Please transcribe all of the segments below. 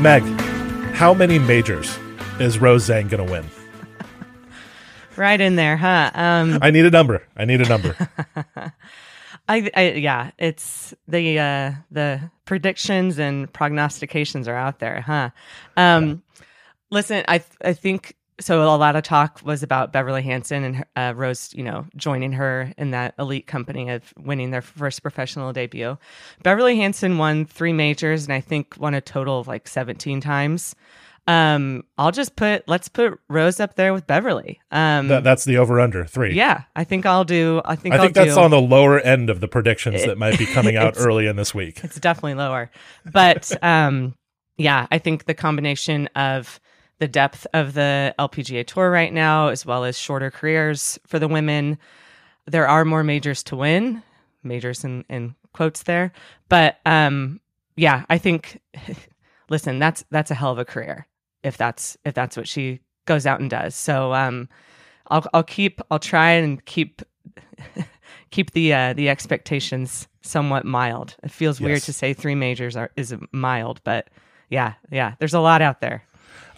Meg, how many majors is Rose Zhang going to win? right in there, huh? Um, I need a number. I need a number. I, I, yeah, it's the uh, the predictions and prognostications are out there, huh? Um, listen, I I think so. A lot of talk was about Beverly Hanson and uh, Rose, you know, joining her in that elite company of winning their first professional debut. Beverly Hanson won three majors and I think won a total of like seventeen times. Um, I'll just put let's put Rose up there with Beverly. Um, That- that's the over under three. yeah, I think I'll do. I think I I'll think that's do, on the lower end of the predictions It- that might be coming out early in this week. It's definitely lower. But um, yeah, I think the combination of the depth of the LPGA tour right now, as well as shorter careers for the women, there are more majors to win, majors in, in quotes there. But um, yeah, I think listen, that's that's a hell of a career if that's if that's what she goes out and does. So um, I'll I'll keep I'll try and keep keep the uh, the expectations somewhat mild. It feels weird to say three majors are is mild, but yeah, yeah, there's a lot out there.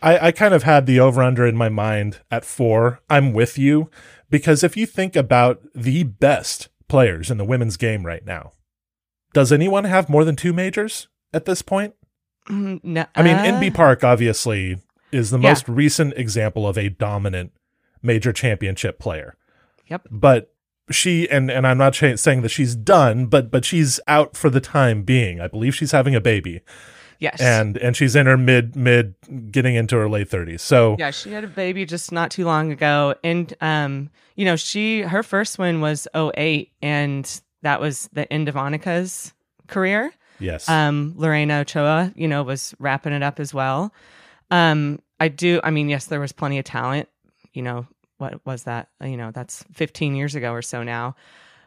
I, I kind of had the over under in my mind at four. I'm with you because if you think about the best players in the women's game right now, does anyone have more than two majors at this point? Mm, no, I mean, uh, Inbee Park obviously is the Yeah. most recent example of a dominant major championship player. Yep. But she and and I'm not saying that she's done, but but she's out for the time being. I believe she's having a baby, Yes. and and she's in her mid mid getting into her late 30s. So yeah, she had a baby just not too long ago, and um, you know, she her first one was 08, and that was the end of Annika's career. yes, Um, Lorena Ochoa, you know, was wrapping it up as well. Um, I do. I mean, yes, there was plenty of talent. You know, what was that? You know, that's 15 years ago or so now.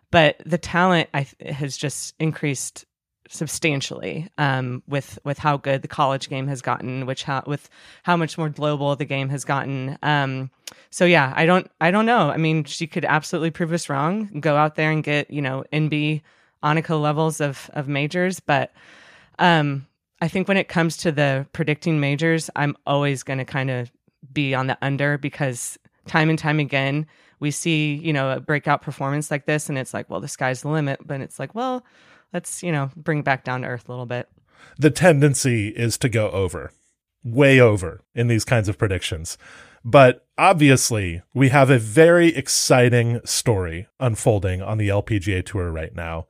But the talent I th- has just increased substantially um, with with how good the college game has gotten, which how with how much more global the game has gotten. Um, so yeah, I don't I don't know. I mean, she could absolutely prove us wrong. Go out there and get you know Inbee Annika levels of of majors, but um, I think when it comes to the predicting majors, I'm always going to kind of be on the under because time and time again we see you know a breakout performance like this, and it's like, well, the sky's the limit. But it's like, well, let's you know bring it back down to earth a little bit. the tendency is to go over, way over in these kinds of predictions. But obviously, we have a very exciting story unfolding on the LPGA Tour right now.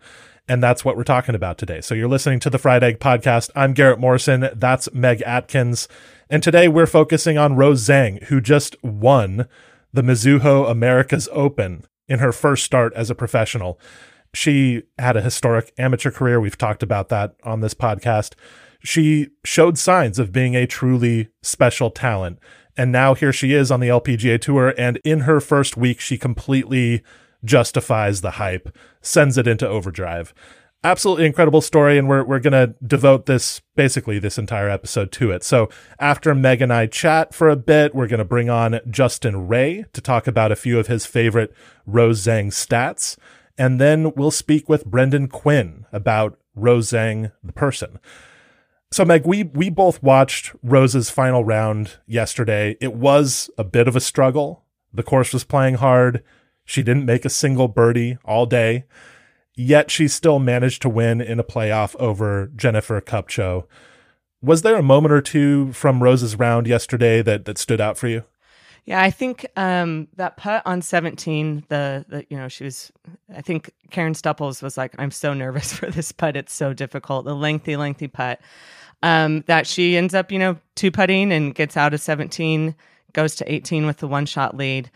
And that's what we're talking about today. So you're listening to the Fried Egg Podcast. I'm Garrett Morrison. That's Meg Atkins. And today we're focusing on Rose Zhang, who just won the Mizuho Americas Open in her first start as a professional. She had a historic amateur career. We've talked about that on this podcast. She showed signs of being a truly special talent. And now here she is on the LPGA Tour. And in her first week, she completely justifies the hype, sends it into overdrive. Absolutely incredible story. And we're, we're going to devote this, basically, this entire episode to it. So after Meg and I chat for a bit, we're going to bring on Justin Ray to talk about a few of his favorite Rose Zhang stats. And then we'll speak with Brendan Quinn about Rose the person. So Meg, we we both watched Rose's final round yesterday. It was a bit of a struggle. The course was playing hard. She didn't make a single birdie all day. Yet she still managed to win in a playoff over Jennifer Kupcho. Was there a moment or two from Rose's round yesterday that that stood out for you? Yeah, I think um, that putt on 17, the, the you know, she was, I think Karen Stupples was like, I'm so nervous for this putt. It's so difficult. The lengthy, lengthy putt. Um, that she ends up, you know, two putting and gets out of 17, goes to 18 with the one shot lead.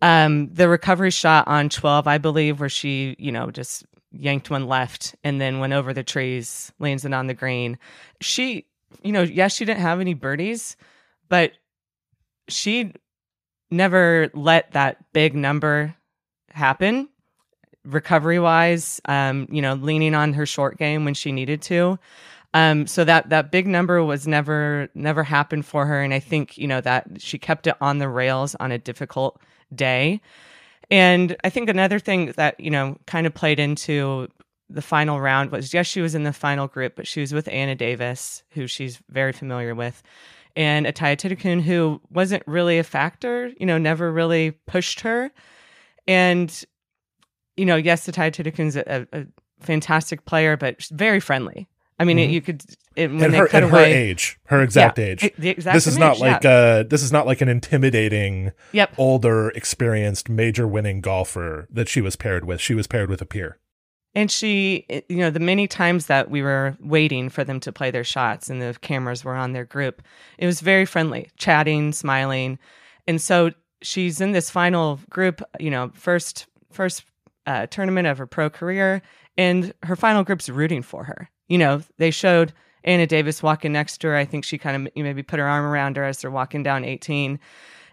Um, the recovery shot on 12, I believe, where she, you know, just yanked one left and then went over the trees, lands it on the green. She, you know, yes, she didn't have any birdies, but she never let that big number happen recovery wise, um, you know, leaning on her short game when she needed to. Um, so that that big number was never never happened for her, and I think you know that she kept it on the rails on a difficult day. And I think another thing that you know kind of played into the final round was yes, she was in the final group, but she was with Anna Davis, who she's very familiar with, and Atthaya Thitikul, who wasn't really a factor, you know, never really pushed her. And you know, yes, Atthaya Thitikul's a, a, fantastic player, but very friendly. I mean, mm-hmm. it, you could it, when and they her, cut away, her age, her exact yeah, age. The exact this is not age, like yeah. uh this is not like an intimidating, yep. older, experienced, major winning golfer that she was paired with. She was paired with a peer. And she, you know, the many times that we were waiting for them to play their shots and the cameras were on their group, it was very friendly, chatting, smiling. And so she's in this final group, you know, first first uh, tournament of her pro career, and her final group's rooting for her. You know, they showed Anna Davis walking next to her. I think she kind of maybe put her arm around her as they're walking down 18.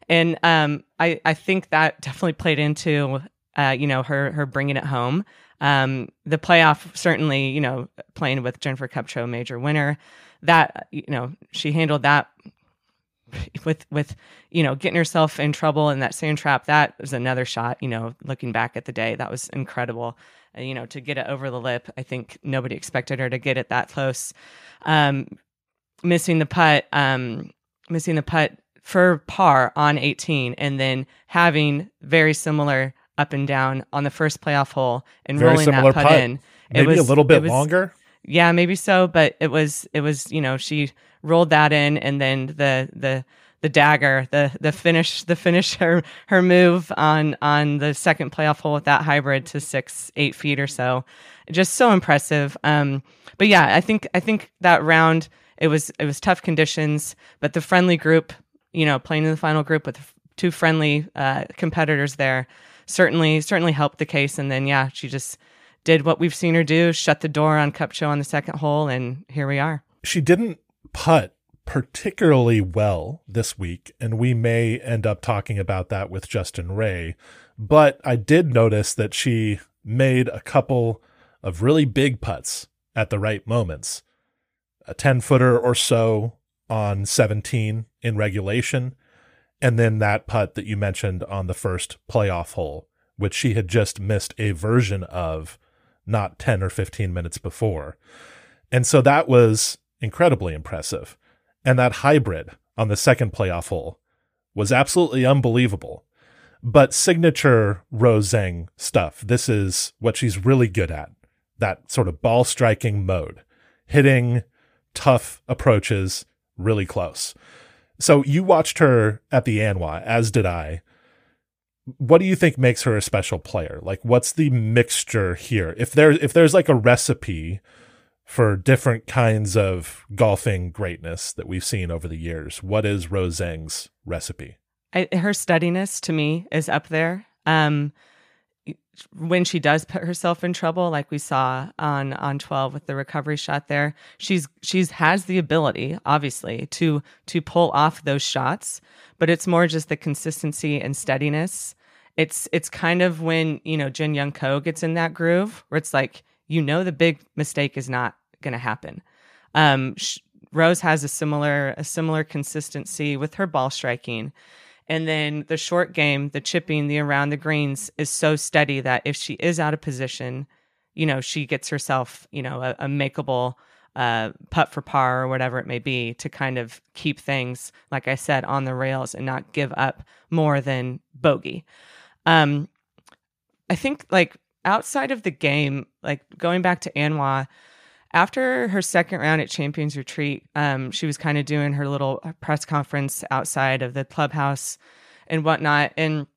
And um, I, I think that definitely played into, uh, you know, her her bringing it home. Um, the playoff certainly, you know, playing with Jennifer Kupcho, major winner, that you know she handled that with with you know getting herself in trouble in that sand trap. That was another shot. You know, looking back at the day, that was incredible. You know, to get it over the lip, I think nobody expected her to get it that close. Um, missing the putt, um, missing the putt for par on 18, and then having very similar up and down on the first playoff hole and Very rolling that putt, putt. in. Maybe a little bit longer. Yeah, maybe so, but it was it was you know she rolled that in and then the the the dagger the the finish the finish her her move on on the second playoff hole with that hybrid to six eight feet or so just so impressive um but yeah i think i think that round it was it was tough conditions but the friendly group you know playing in the final group with two friendly uh competitors there certainly certainly helped the case and then yeah she just did what we've seen her do shut the door on Kupcho on the second hole and here we are She didn't putt particularly well this week, and we may end up talking about that with Justin Ray. But I did notice that she made a couple of really big putts at the right moments. A 10 footer or so on 17 in regulation, and then that putt that you mentioned on the first playoff hole, which she had just missed a version of not 10 or 15 minutes before. And so that was incredibly impressive. And that hybrid on the second playoff hole was absolutely unbelievable. But signature Rose Zhang stuff, this is what she's really good at that sort of ball striking mode, hitting tough approaches really close. So you watched her at the Anwa, as did I. What do you think makes her a special player? Like what's the mixture here? If there if there's like a recipe for different kinds of golfing greatness that we've seen over the years. What is Rose Zhang's recipe? I, her steadiness to me is up there. Um, when she does put herself in trouble, like we saw on on twelve with the recovery shot there, she's she's has the ability, obviously, to to pull off those shots, but it's more just the consistency and steadiness. It's it's kind of when you know Jin Young Ko gets in that groove where it's like you know the big mistake is not going to happen. Um, Rose has a similar a similar consistency with her ball striking. And then the short game, the chipping, the around the greens is so steady that if she is out of position, you know, she gets herself, you know, a, a makeable uh, putt for par or whatever it may be to kind of keep things, like I said, on the rails and not give up more than bogey. Um, I think like outside of the game, like going back to Anwa, after her second round at Champions Retreat, um, she was kind of doing her little press conference outside of the clubhouse and whatnot. And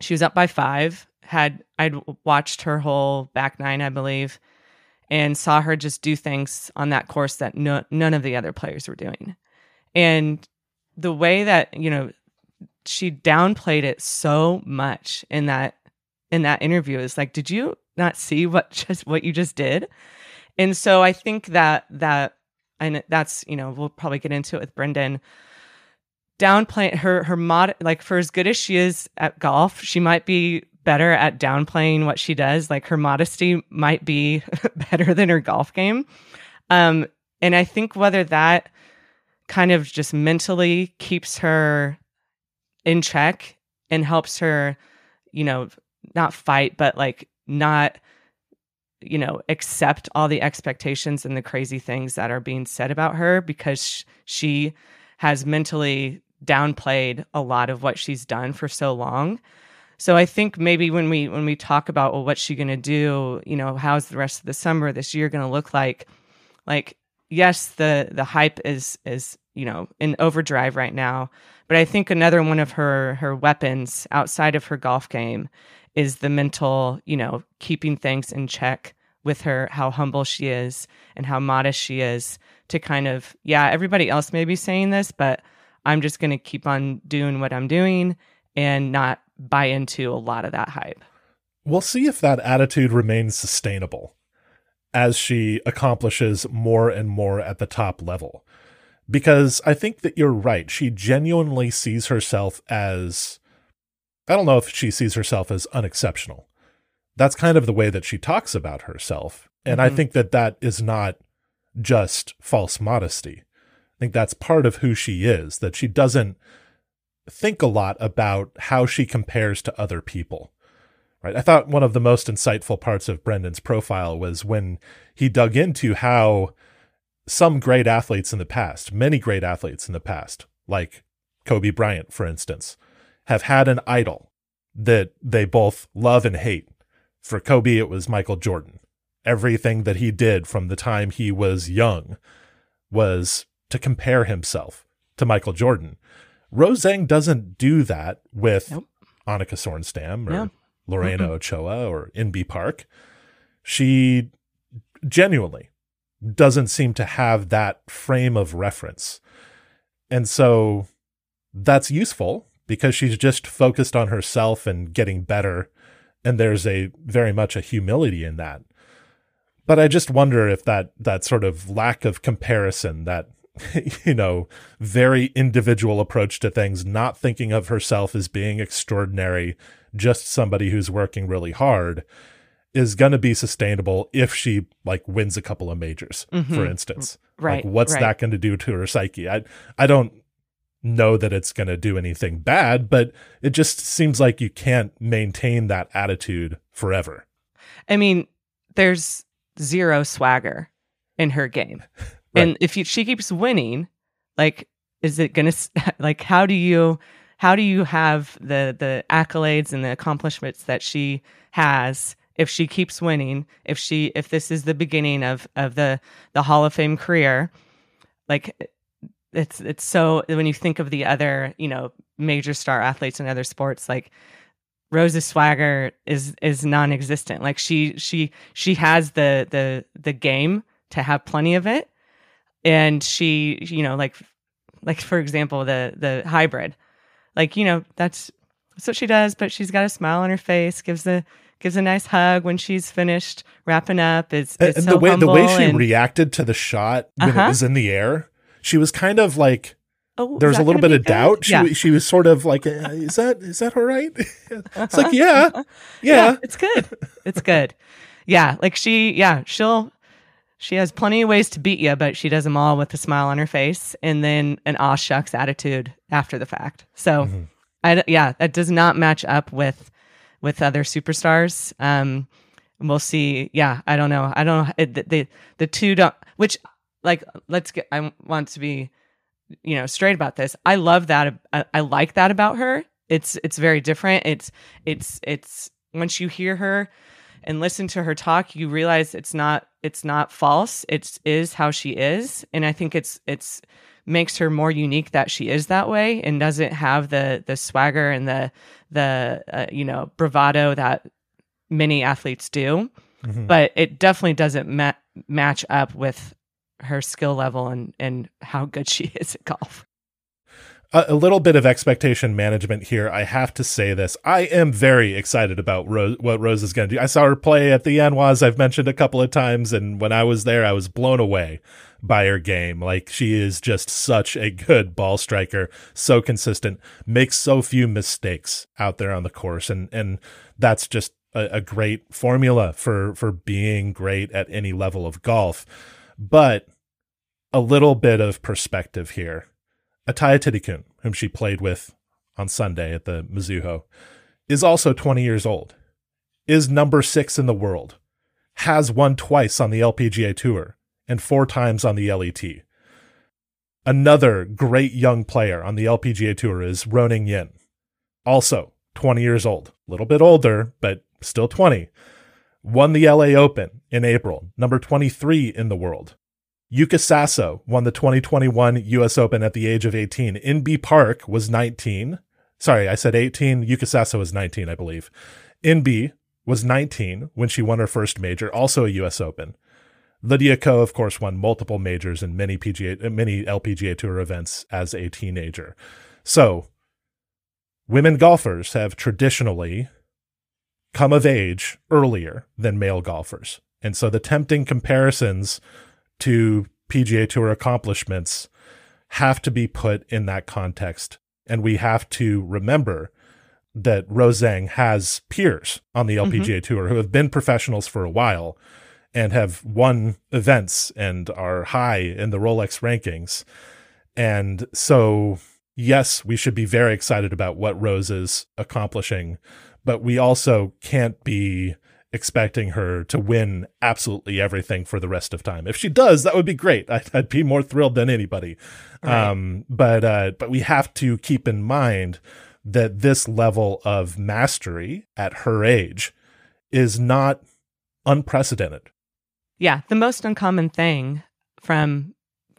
she was up by five. Had I'd watched her whole back nine, I believe, and saw her just do things on that course that no, none of the other players were doing. And the way that you know she downplayed it so much in that in that interview is like, did you not see what just what you just did. And so I think that that and that's you know we'll probably get into it with Brendan. Downplaying her her mod like for as good as she is at golf she might be better at downplaying what she does. Like her modesty might be better than her golf game. Um and i think whether that kind of just mentally keeps her in check and helps her you know not fight but like not you know accept all the expectations and the crazy things that are being said about her because she has mentally downplayed a lot of what she's done for so long. So I think maybe when we when we talk about well what's she going to do, you know, how's the rest of the summer this year going to look like? Like yes, the the hype is is, you know, in overdrive right now, but I think another one of her her weapons outside of her golf game is the mental, you know, keeping things in check with her how humble she is and how modest she is to kind of yeah, everybody else may be saying this, but I'm just going to keep on doing what I'm doing and not buy into a lot of that hype. We'll see if that attitude remains sustainable as she accomplishes more and more at the top level. Because I think that you're right. She genuinely sees herself as, I don't know if she sees herself as unexceptional. That's kind of the way that she talks about herself. And mm-hmm. I think that that is not just false modesty. I think that's part of who she is, that she doesn't think a lot about how she compares to other people. Right? I thought one of the most insightful parts of Brendan's profile was when he dug into how some great athletes in the past, many great athletes in the past, like Kobe Bryant, for instance, have had an idol that they both love and hate. For Kobe, it was Michael Jordan. Everything that he did from the time he was young was to compare himself to Michael Jordan. Rose Zhang doesn't do that with nope. Annika Sorenstam or no. Lorena mm-hmm. Ochoa or Inbee Park. She genuinely doesn't seem to have that frame of reference. And so that's useful because she's just focused on herself and getting better. And there's a very much a humility in that. But I just wonder if that that sort of lack of comparison, that you know, very individual approach to things, not thinking of herself as being extraordinary, just somebody who's working really hard is going to be sustainable if she like wins a couple of majors, mm-hmm. for instance. Right. Like, what's right. that going to do to her psyche? I I don't know that it's going to do anything bad, but it just seems like you can't maintain that attitude forever. I mean, there's zero swagger in her game. Right. And if you, she keeps winning, like, is it going to, like, how do you, how do you have the, the accolades and the accomplishments that she has if she keeps winning, if she, if this is the beginning of, of the, the Hall of Fame career, like, it's, it's so, when you think of the other, you know, major star athletes in other sports, like, Rose's swagger is is non-existent. Like she she she has the the the game to have plenty of it, and she you know like like for example the the hybrid like you know that's that's what she does but she's got a smile on her face gives a gives a nice hug when she's finished wrapping up it's, it's and so the way the way she and, reacted to the shot when Uh-huh. it was in the air she was kind of like oh, there was a little bit of good? doubt she yeah. she was sort of like uh, is that is that all right it's like yeah yeah it's good it's good yeah like she yeah she'll she has plenty of ways to beat you, but she does them all with a smile on her face and then an aw shucks attitude after the fact. So, Mhm. I yeah, that does not match up with with other superstars. Um, we'll see. Yeah, I don't know. I don't know. It, the, the the two don't. Which like let's get. I want to be you know straight about this. I love that. I, I like that about her. It's it's very different. It's it's it's once you hear her and listen to her talk, you realize it's not it's not false. It's is how she is, and I think it's it's makes her more unique that she is that way and doesn't have the the swagger and the the uh, you know bravado that many athletes do. Mhm. But it definitely doesn't ma- match up with her skill level and and how good she is at golf. a, a little bit of expectation management here. I have to say this. I am very excited about Rose, what Rose is going to do. I saw her play at the Anwas, I've mentioned a couple of times, and when I was there, I was blown away by her game. Like she is just such a good ball striker, so consistent, makes so few mistakes out there on the course, and and that's just a, a great formula for for being great at any level of golf. But a little bit of perspective here. Atthaya Thitikul, whom she played with on Sunday at the Mizuho, is also 20 years old, is number six in the world, has won twice on the LPGA Tour and four times on the LET. Another great young player on the LPGA Tour is Ruoning Yin, also 20 years old, a little bit older, but still 20. Won the LA Open in April, number 23 in the world. Yuka Saso won the 2021 US Open at the age of 18. Inbee Park was 19. Sorry, I said 18. Yuka Saso was 19, I believe. Inbee was 19 when she won her first major, also a US Open. Lydia Ko, of course, won multiple majors and many PGA, many LPGA Tour events as a teenager. So, women golfers have traditionally come of age earlier than male golfers. And so the tempting comparisons to PGA Tour accomplishments have to be put in that context. And we have to remember that Rose has peers on the LPGA mm-hmm. Tour who have been professionals for a while and have won events and are high in the Rolex rankings. And so, yes, we should be very excited about what Rose is accomplishing, but we also can't be expecting her to win absolutely everything for the rest of time. If she does, that would be great. I'd, I'd be more thrilled than anybody. Right. Um, but uh, but we have to keep in mind that this level of mastery at her age is not unprecedented. Yeah, the most uncommon thing from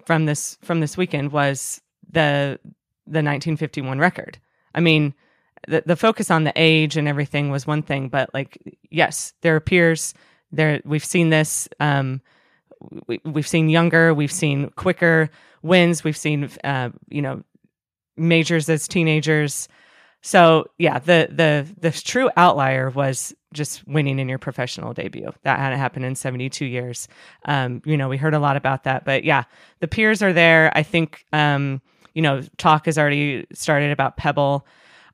from this from this weekend was the the 1951 record. I mean, the, the focus on the age and everything was one thing, but like, yes, there appears there, we've seen this, um, we, we've seen younger, we've seen quicker wins, we've seen, uh, you know, majors as teenagers. So yeah, the the the true outlier was just winning in your professional debut. That hadn't happened in 72 years. Um, you know, we heard a lot about that, but yeah, the peers are there. I think um, you know, talk has already started about Pebble.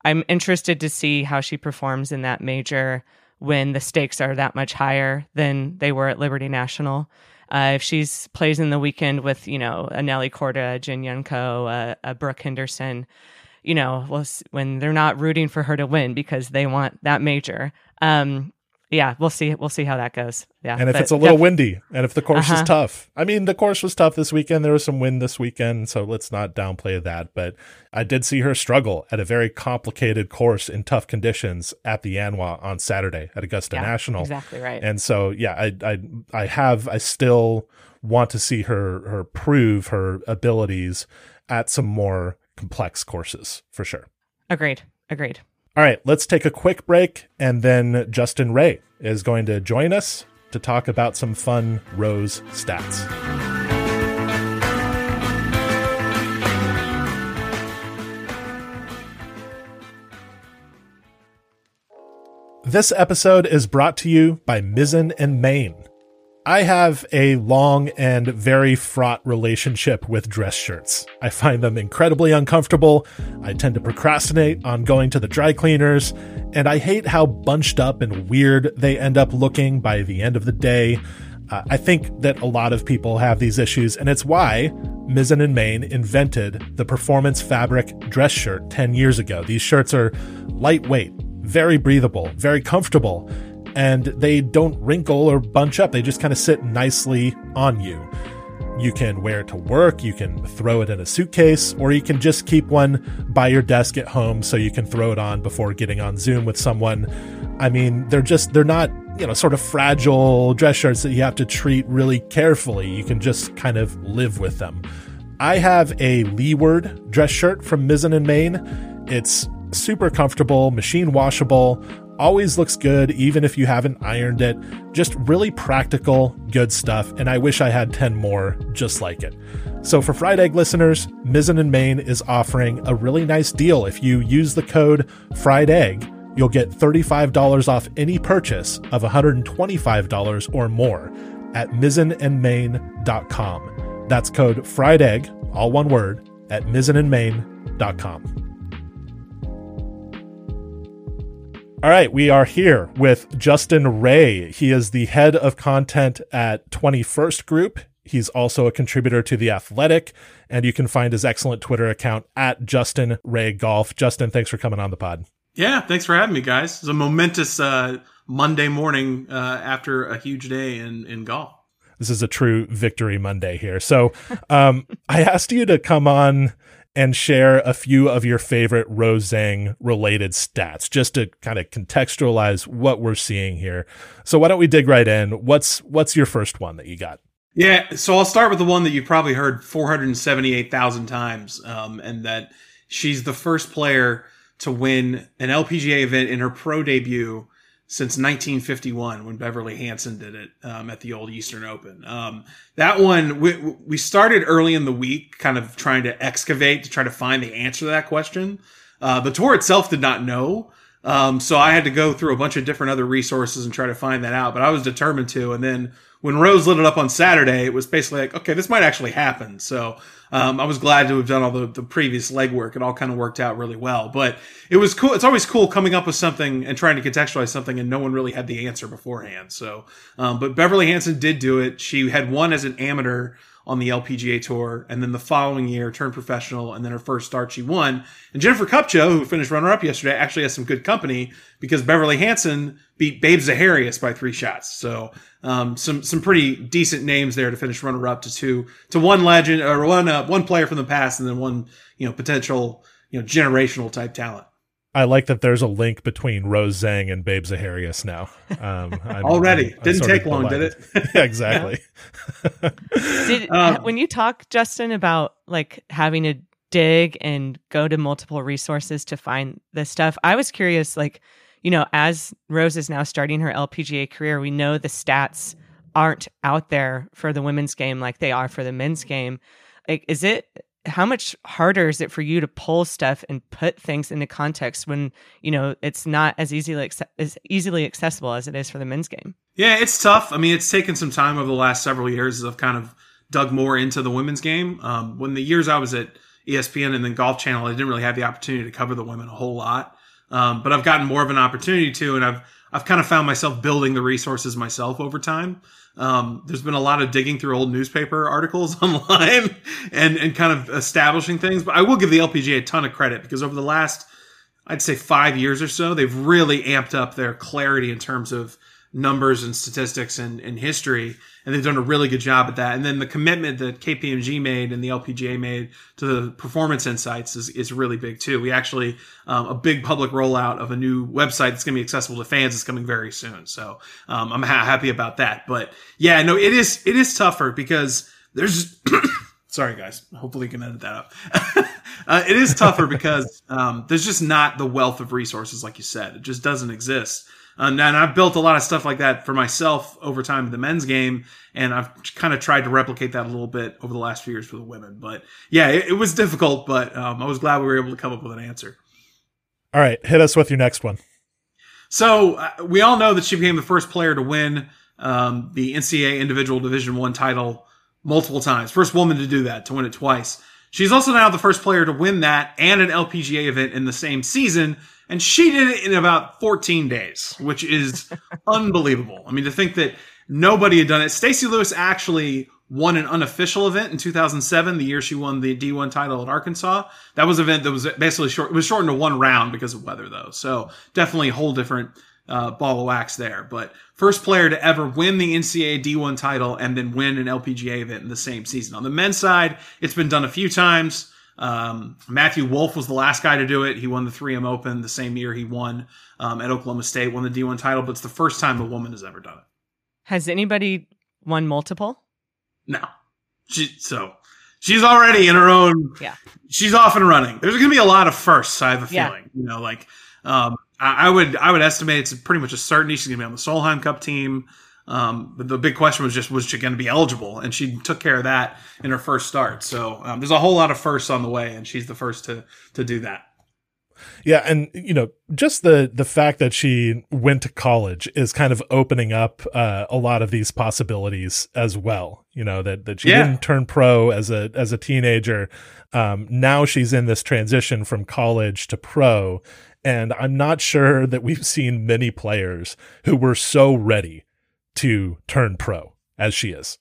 I'm interested to see how she performs in that major when the stakes are that much higher than they were at Liberty National. Uh, if she's plays in the weekend with you know a Nelly Korda, a Jin Young Ko, a, a Brooke Henderson, you know, when they're not rooting for her to win because they want that major. Um, yeah, we'll see. We'll see how that goes. Yeah, and if it's a little windy, and if the course uh-huh. is tough, I mean, the course was tough this weekend. There was some wind this weekend, so let's not downplay that. But I did see her struggle at a very complicated course in tough conditions at the Anwa on Saturday at Augusta yeah, National. Exactly right. And so, yeah, I, I, I have, I still want to see her, her prove her abilities at some more complex courses for sure. Agreed. Agreed. All right, let's take a quick break, and then Justin Ray is going to join us to talk about some fun Rose stats. This episode is brought to you by Mizzen and Main. I have a long and very fraught relationship with dress shirts. I find them incredibly uncomfortable. I tend to procrastinate on going to the dry cleaners, and I hate how bunched up and weird they end up looking by the end of the day. Uh, I think that a lot of people have these issues, and it's why Mizzen and Main invented the performance fabric dress shirt 10 years ago. These shirts are lightweight, very breathable, very comfortable, and they don't wrinkle or bunch up. They just kind of sit nicely on you. You can wear it to work, you can throw it in a suitcase, or you can just keep one by your desk at home so you can throw it on before getting on Zoom with someone. I mean, they're just, they're not, you know, sort of fragile dress shirts that you have to treat really carefully. You can just kind of live with them. I have a Leeward dress shirt from Mizzen and Main. It's super comfortable, machine washable, always looks good, even if you haven't ironed it. Just really practical, good stuff, and I wish I had 10 more just like it. So for Fried Egg listeners, Mizzen and Main is offering a really nice deal. If you use the code Fried Egg, you'll get $35 off any purchase of $125 or more at mizzenandmain.com. That's code Fried Egg, all one word, at mizzenandmain.com. All right, we are here with Justin Ray. He is the head of content at 21st Group. He's also a contributor to The Athletic, and you can find his excellent Twitter account at Justin Ray Golf. Justin, thanks for coming on the pod. Yeah, thanks for having me, guys. It's a momentous uh, Monday morning uh, after a huge day in, in golf. This is a true victory Monday here. So um, I asked you to come on and share a few of your favorite Rose Zhang related stats just to kind of contextualize what we're seeing here. So why don't we dig right in? What's what's your first one that you got? Yeah, so I'll start with the one that you've probably heard 478,000 times, um, and that she's the first player to win an LPGA event in her pro debut since 1951 when Beverly Hanson did it um, at the old Eastern Open. Um, that one, we, we started early in the week, kind of trying to excavate to try to find the answer to that question. Uh, the tour itself did not know. Um, so I had to go through a bunch of different other resources and try to find that out, but I was determined to. And then when Rose lit it up on Saturday, it was basically like, okay, this might actually happen. So um, I was glad to have done all the, the previous legwork. It all kind of worked out really well. But it was cool. It's always cool coming up with something and trying to contextualize something, and no one really had the answer beforehand. So, um, but Beverly Hanson did do it. She had won as an amateur on the LPGA tour, and then the following year turned professional, and then her first start she won. And Jennifer Kupcho, who finished runner up yesterday, actually has some good company because Beverly Hanson beat Babe Zaharias by three shots. So um, some some pretty decent names there to finish runner up to two to one legend or one uh, one player from the past, and then one you know potential you know generational type talent. I like that there's a link between Rose Zhang and Babe Zaharias now. Um, I'm, Already. I'm, I'm Didn't take long, did it? yeah, exactly. did, um, when you talk, Justin, about like having to dig and go to multiple resources to find this stuff, I was curious, like, you know, as Rose is now starting her LPGA career, we know the stats aren't out there for the women's game like they are for the men's game. Like, is it how much harder is it for you to pull stuff and put things into context when you know it's not as easily as easily accessible as it is for the men's game? Yeah it's tough. I mean it's taken some time over the last several years as I've kind of dug more into the women's game. Um, when the years i was at espn and then golf channel i didn't really have the opportunity to cover the women a whole lot um, but i've gotten more of an opportunity to and i've i've kind of found myself building the resources myself over time um, there's been a lot of digging through old newspaper articles online and, and kind of establishing things. But I will give the LPGA a ton of credit because over the last, I'd say five years or so, they've really amped up their clarity in terms of numbers and statistics and, and history and they've done a really good job at that. And then the commitment that KPMG made and the LPGA made to the performance insights is, is really big too. We actually um, a big public rollout of a new website that's going to be accessible to fans is coming very soon. So um, I'm ha- happy about that. But yeah, no, it is it is tougher because there's. sorry guys hopefully you can edit that up uh, it is tougher because um, there's just not the wealth of resources like you said it just doesn't exist um, and I've built a lot of stuff like that for myself over time in the men's game, and I've kind of tried to replicate that a little bit over the last few years for the women. But yeah, it, it was difficult, but um, I was glad we were able to come up with an answer. All right, hit us with your next one. So uh, we all know that she became the first player to win um, the NCAA Individual Division One title multiple times. First woman to do that, to win it twice. She's also now the first player to win that and an LPGA event in the same season and she did it in about 14 days, which is unbelievable. I mean, to think that nobody had done it. Stacy Lewis actually won an unofficial event in 2007, the year she won the D1 title at Arkansas. That was an event that was basically short. It was shortened to one round because of weather, though. So definitely a whole different uh, ball of wax there. But first player to ever win the NCAA D1 title and then win an LPGA event in the same season. On the men's side, it's been done a few times. Um, Matthew Wolff was the last guy to do it. He won the 3M Open the same year he won um, at Oklahoma State, won the D1 title, but it's the first time a woman has ever done it. Has anybody won multiple? No. She, so she's already in her own. Yeah. She's off and running. There's going to be a lot of firsts. I have a feeling. Yeah. You know, like um, I, I would I would estimate it's pretty much a certainty she's going to be on the Solheim Cup team. Um, but the big question was just was she going to be eligible, and she took care of that in her first start. So um, there's a whole lot of firsts on the way, and she's the first to to do that. Yeah, and you know, just the the fact that she went to college is kind of opening up uh, a lot of these possibilities as well. You know that that she Yeah. didn't turn pro as a as a teenager. Um, now she's in this transition from college to pro, and I'm not sure that we've seen many players who were so ready to turn pro as she is.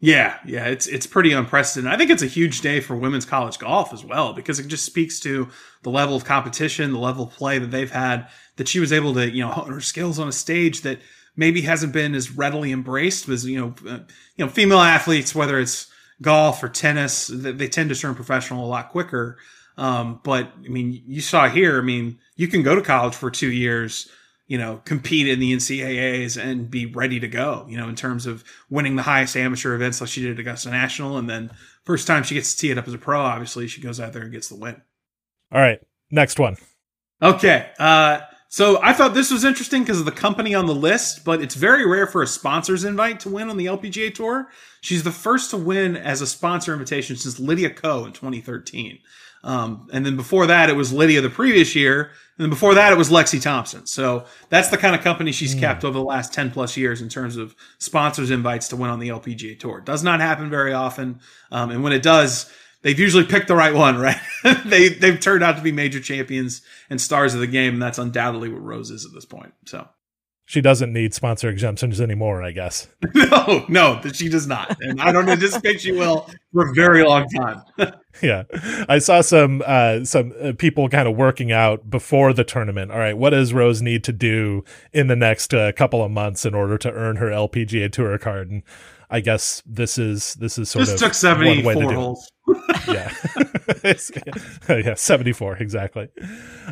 Yeah, yeah, it's it's pretty unprecedented. I think it's a huge day for women's college golf as well because it just speaks to the level of competition, the level of play that they've had. That she was able to, you know, hone her skills on a stage that maybe hasn't been as readily embraced as you know, uh, you know, female athletes, whether it's golf or tennis, they, they tend to turn professional a lot quicker. Um, but I mean, you saw here. I mean, you can go to college for two years you know, compete in the NCAAs and be ready to go, you know, in terms of winning the highest amateur events like she did at Augusta National. And then first time she gets to tee it up as a pro, obviously she goes out there and gets the win. All right, next one. Okay. Uh, so I thought this was interesting because of the company on the list, but it's very rare for a sponsor's invite to win on the LPGA Tour. She's the first to win as a sponsor invitation since Lydia Ko in 2013. Um, and then before that, it was Lydia the previous year. And then before that, it was Lexi Thompson. So that's the kind of company she's kept over the last 10 plus years in terms of sponsors invites to win on the LPGA Tour. Does not happen very often. Um, and when it does, they've usually picked the right one, right? they, they've turned out to be major champions and stars of the game. And that's undoubtedly what Rose is at this point. So She doesn't need sponsor exemptions anymore, I guess. no, no, that she does not. And I don't anticipate she will for a very long time. yeah i saw some uh some uh, people kind of working out before the tournament all right what does rose need to do in the next uh, couple of months in order to earn her lpga tour card and i guess this is this is sort this of took one way to 74 do it. holes. yeah yeah 74 exactly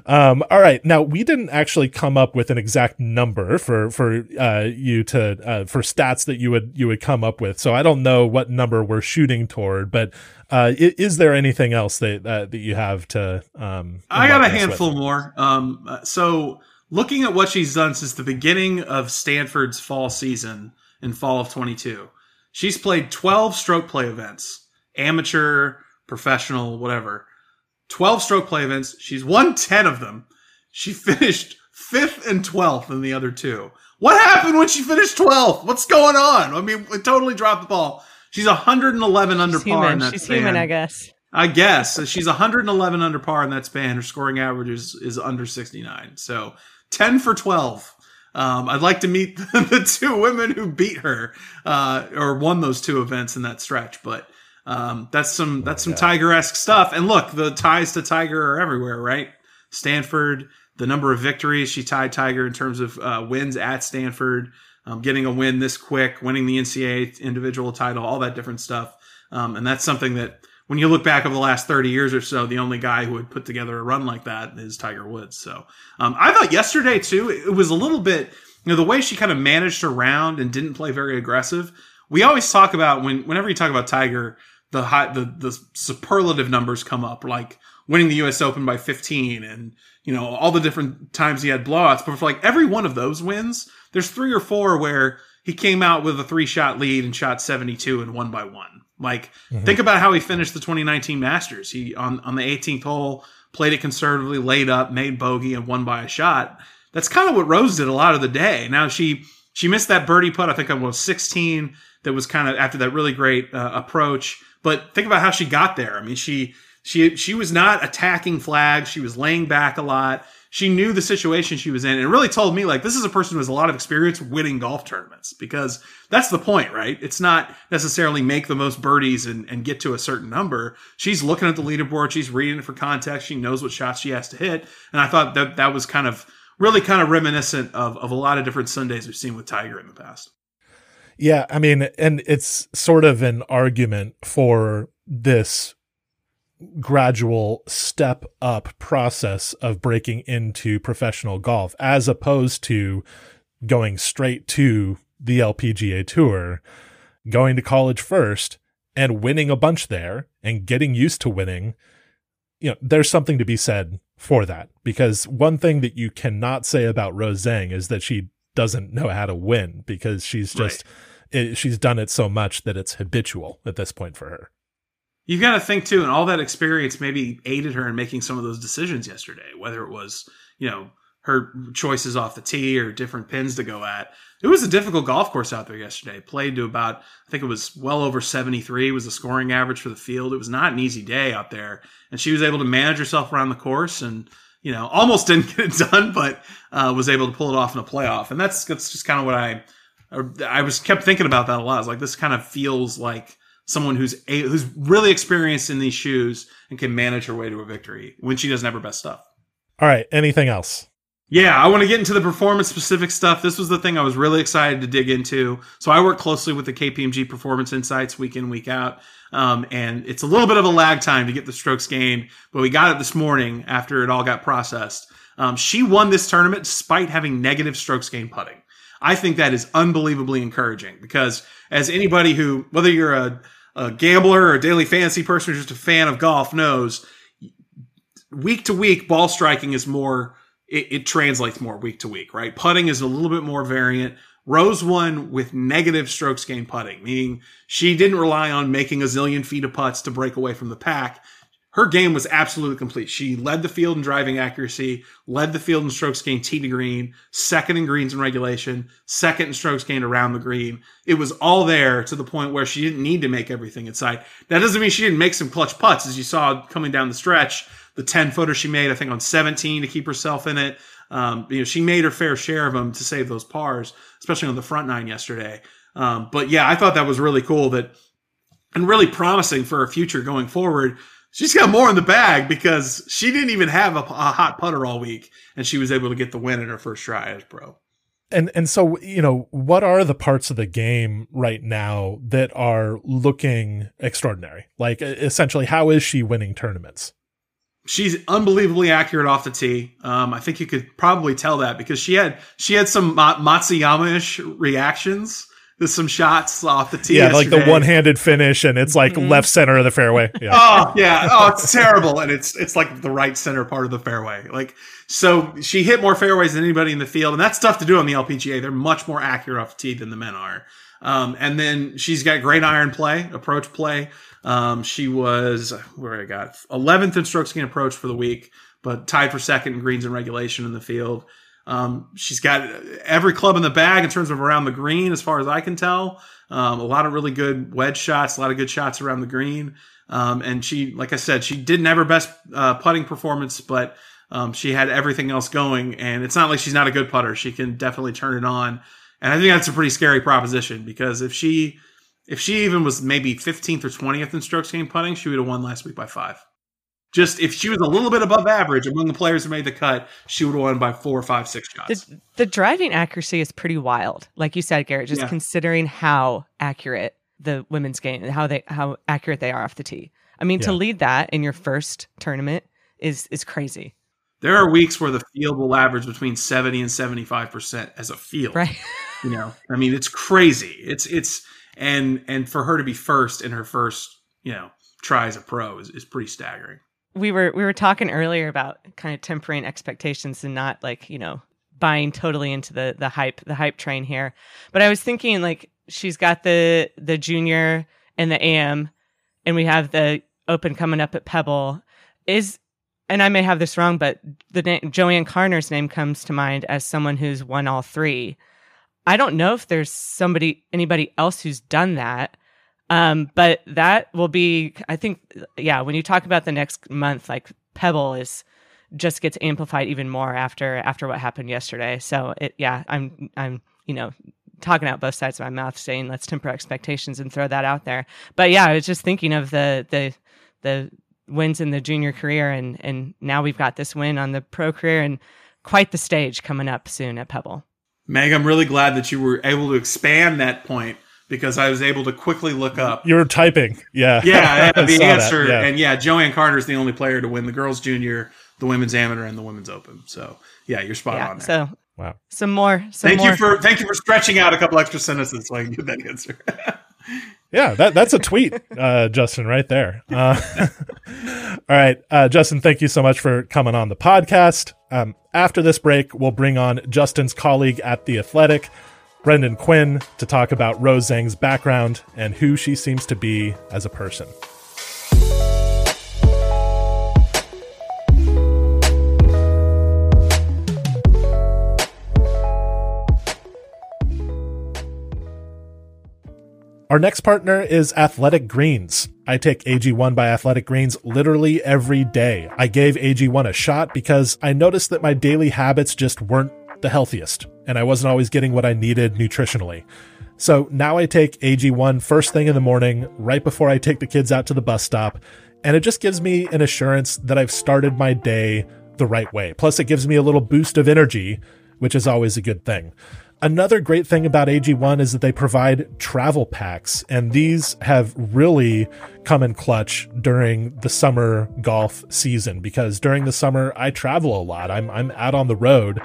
um all right now we didn't actually come up with an exact number for for uh you to uh for stats that you would you would come up with so i don't know what number we're shooting toward but uh i- is there anything else that uh, that you have to um I got a us with? handful more. Um, uh, so looking at what she's done since the beginning of Stanford's fall season in fall of 22, she's played 12 stroke play events, amateur, professional, whatever. 12 stroke play events. She's won 10 of them. She finished fifth and 12th in the other two. What happened when she finished 12th? What's going on? I mean, we totally dropped the ball. She's 111 under She's par in human. that She's span. human, I guess. I guess So she's 111 under par in that span. Her scoring average is, is under 69. So 10 for 12. Um, I'd like to meet the two women who beat her uh, or won those two events in that stretch. But um, that's some that's some Tiger esque stuff. And look, the ties to Tiger are everywhere, right? Stanford, the number of victories she tied Tiger in terms of uh, wins at Stanford, um, getting a win this quick, winning the NCAA individual title, all that different stuff. Um, and that's something that when you look back over the last 30 years or so, the only guy who would put together a run like that is Tiger Woods. So um, I thought yesterday, too, it was a little bit, you know, the way she kind of managed her round and didn't play very aggressive. We always talk about when, whenever you talk about Tiger, the high, the, the superlative numbers come up, like winning the U.S. Open by 15 and, you know, all the different times he had blowouts. But for like every one of those wins, there's three or four where he came out with a three shot lead and shot 72 and one by one. Like, think about how he finished the 2019 Masters. He on on the 18th hole played it conservatively, laid up, made bogey, and won by a shot. That's kind of what Rose did a lot of the day. Now she she missed that birdie putt. I think on was 16. That was kind of after that really great uh, approach. But think about how she got there. I mean, she she she was not attacking flags. She was laying back a lot. She knew the situation she was in, and really told me like this is a person who has a lot of experience winning golf tournaments because that's the point, right? It's not necessarily make the most birdies and, and get to a certain number. She's looking at the leaderboard, she's reading it for context, she knows what shots she has to hit, and I thought that that was kind of really kind of reminiscent of of a lot of different Sundays we've seen with Tiger in the past. Yeah, I mean, and it's sort of an argument for this gradual step up process of breaking into professional golf as opposed to going straight to the LPGA tour, going to college first and winning a bunch there and getting used to winning you know, there's something to be said for that because one thing that you cannot say about Rose Zhang is that she doesn't know how to win because she's just it, she's done it so much that it's habitual at this point for her. You've got to think too, and all that experience maybe aided her in making some of those decisions yesterday, whether it was, you know, her choices off the tee or different pins to go at. It was a difficult golf course out there yesterday. Played to about, I think it was well over 73 was the scoring average for the field. It was not an easy day out there. And she was able to manage herself around the course and, you know, almost didn't get it done, but uh, was able to pull it off in a playoff. And that's, that's just kind of what I, I was kept thinking about that a lot. Was like, this kind of feels like someone who's a, who's really experienced in these shoes and can manage her way to a victory when she doesn't have her best stuff. All right. Anything else? Yeah, I want to get into the performance specific stuff. This was the thing I was really excited to dig into. So I work closely with the KPMG Performance Insights week in, week out. Um, and it's a little bit of a lag time to get the strokes gained, but we got it this morning after it all got processed. Um, she won this tournament despite having negative strokes gained putting. I think that is unbelievably encouraging because as anybody who, whether you're a, a gambler or a daily fantasy person or just a fan of golf knows, week to week, ball striking is more it, it translates more week to week, right? Putting is a little bit more variant. Rose won with negative strokes gained putting, meaning she didn't rely on making a zillion feet of putts to break away from the pack. Her game was absolutely complete. She led the field in driving accuracy, led the field in strokes gained tee to green, second in greens in regulation, second in strokes gained around the green. It was all there to the point where she didn't need to make everything inside. That doesn't mean she didn't make some clutch putts, as you saw coming down the stretch the 10 footer she made, I think on 17 to keep herself in it. Um, you know, she made her fair share of them to save those pars, especially on the front nine yesterday. Um, but yeah, I thought that was really cool that and really promising for her future going forward. She's got more in the bag because she didn't even have a, a hot putter all week and she was able to get the win in her first try as pro. And and so you know what are the parts of the game right now that are looking extraordinary? Like essentially how is she winning tournaments? She's unbelievably accurate off the tee. Um, I think you could probably tell that because she had she had some Matsuyama-ish reactions to some shots off the tee. Yeah, yesterday. like the one-handed finish, and it's like mm-hmm. left center of the fairway. Yeah. oh yeah, oh it's terrible, and it's it's like the right center part of the fairway. Like so, she hit more fairways than anybody in the field, and that's tough to do on the LPGA. They're much more accurate off the tee than the men are. Um, and then she's got great iron play, approach play. Um, she was where I got 11th in strokes gained approach for the week, but tied for second in greens and regulation in the field. Um, she's got every club in the bag in terms of around the green, as far as I can tell. Um, a lot of really good wedge shots, a lot of good shots around the green. Um, and she, like I said, she didn't have her best uh, putting performance, but um, she had everything else going. And it's not like she's not a good putter. She can definitely turn it on. And I think that's a pretty scary proposition because if she if she even was maybe 15th or 20th in strokes gained putting, she would have won last week by five. Just if she was a little bit above average among the players who made the cut, she would have won by four, five, six shots. The, the driving accuracy is pretty wild, like you said, Garrett. Just yeah. considering how accurate the women's game how they how accurate they are off the tee. I mean, yeah. to lead that in your first tournament is is crazy. There are weeks where the field will average between seventy and seventy five percent as a field. Right. you know, I mean, it's crazy. It's it's and and for her to be first in her first you know try as a pro is, is pretty staggering we were we were talking earlier about kind of tempering expectations and not like you know buying totally into the the hype the hype train here. But i was thinking like she's got the the junior and the am and we have the open coming up at pebble. Is and i may have this wrong but the joanne carner's name comes to mind as someone who's won all three. I don't know if there's somebody, anybody else who's done that. Um, but that will be, I think, yeah, when you talk about the next month, like Pebble is just gets amplified even more after after what happened yesterday. So it, yeah, I'm I'm you know talking out both sides of my mouth, saying let's temper expectations and throw that out there. But yeah, I was just thinking of the the the wins in the junior career, and and now we've got this win on the pro career, and quite the stage coming up soon at Pebble. Meg, I'm really glad that you were able to expand that point because I was able to quickly look up. You were typing, yeah, yeah, the answer, yeah. and yeah, JoAnne Carner is the only player to win the girls' junior, the women's amateur, and the women's open. So yeah, you're spot yeah, on. There. So wow, some more. Some thank more. you for thank you for stretching out a couple extra sentences so I can get that answer. Yeah, that that's a tweet, uh, Justin, right there. Uh, all right, uh, Justin, thank you so much for coming on the podcast. Um, after this break, we'll bring on Justin's colleague at the Athletic, Brendan Quinn, to talk about Rose Zhang's background and who she seems to be as a person. Our next partner is Athletic Greens. I take AG1 by Athletic Greens literally every day. I gave AG1 a shot because I noticed that my daily habits just weren't the healthiest, and I wasn't always getting what I needed nutritionally. So now I take AG1 first thing in the morning, right before I take the kids out to the bus stop, and it just gives me an assurance that I've started my day the right way. Plus, it gives me a little boost of energy, which is always a good thing. Another great thing about AG1 is that they provide travel packs, and these have really come in clutch during the summer golf season because during the summer I travel a lot. I'm I'm out on the road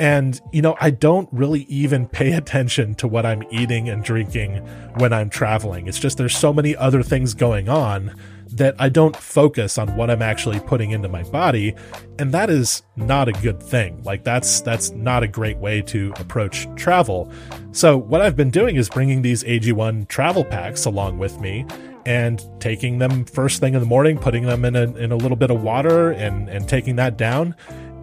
and you know, I don't really even pay attention to what I'm eating and drinking when I'm traveling. It's just there's so many other things going on that I don't focus on what I'm actually putting into my body, and that is not a good thing. Like that's that's not a great way to approach travel. So what I've been doing is bringing these AG1 travel packs along with me and taking them first thing in the morning, putting them in a, in a little bit of water and and taking that down,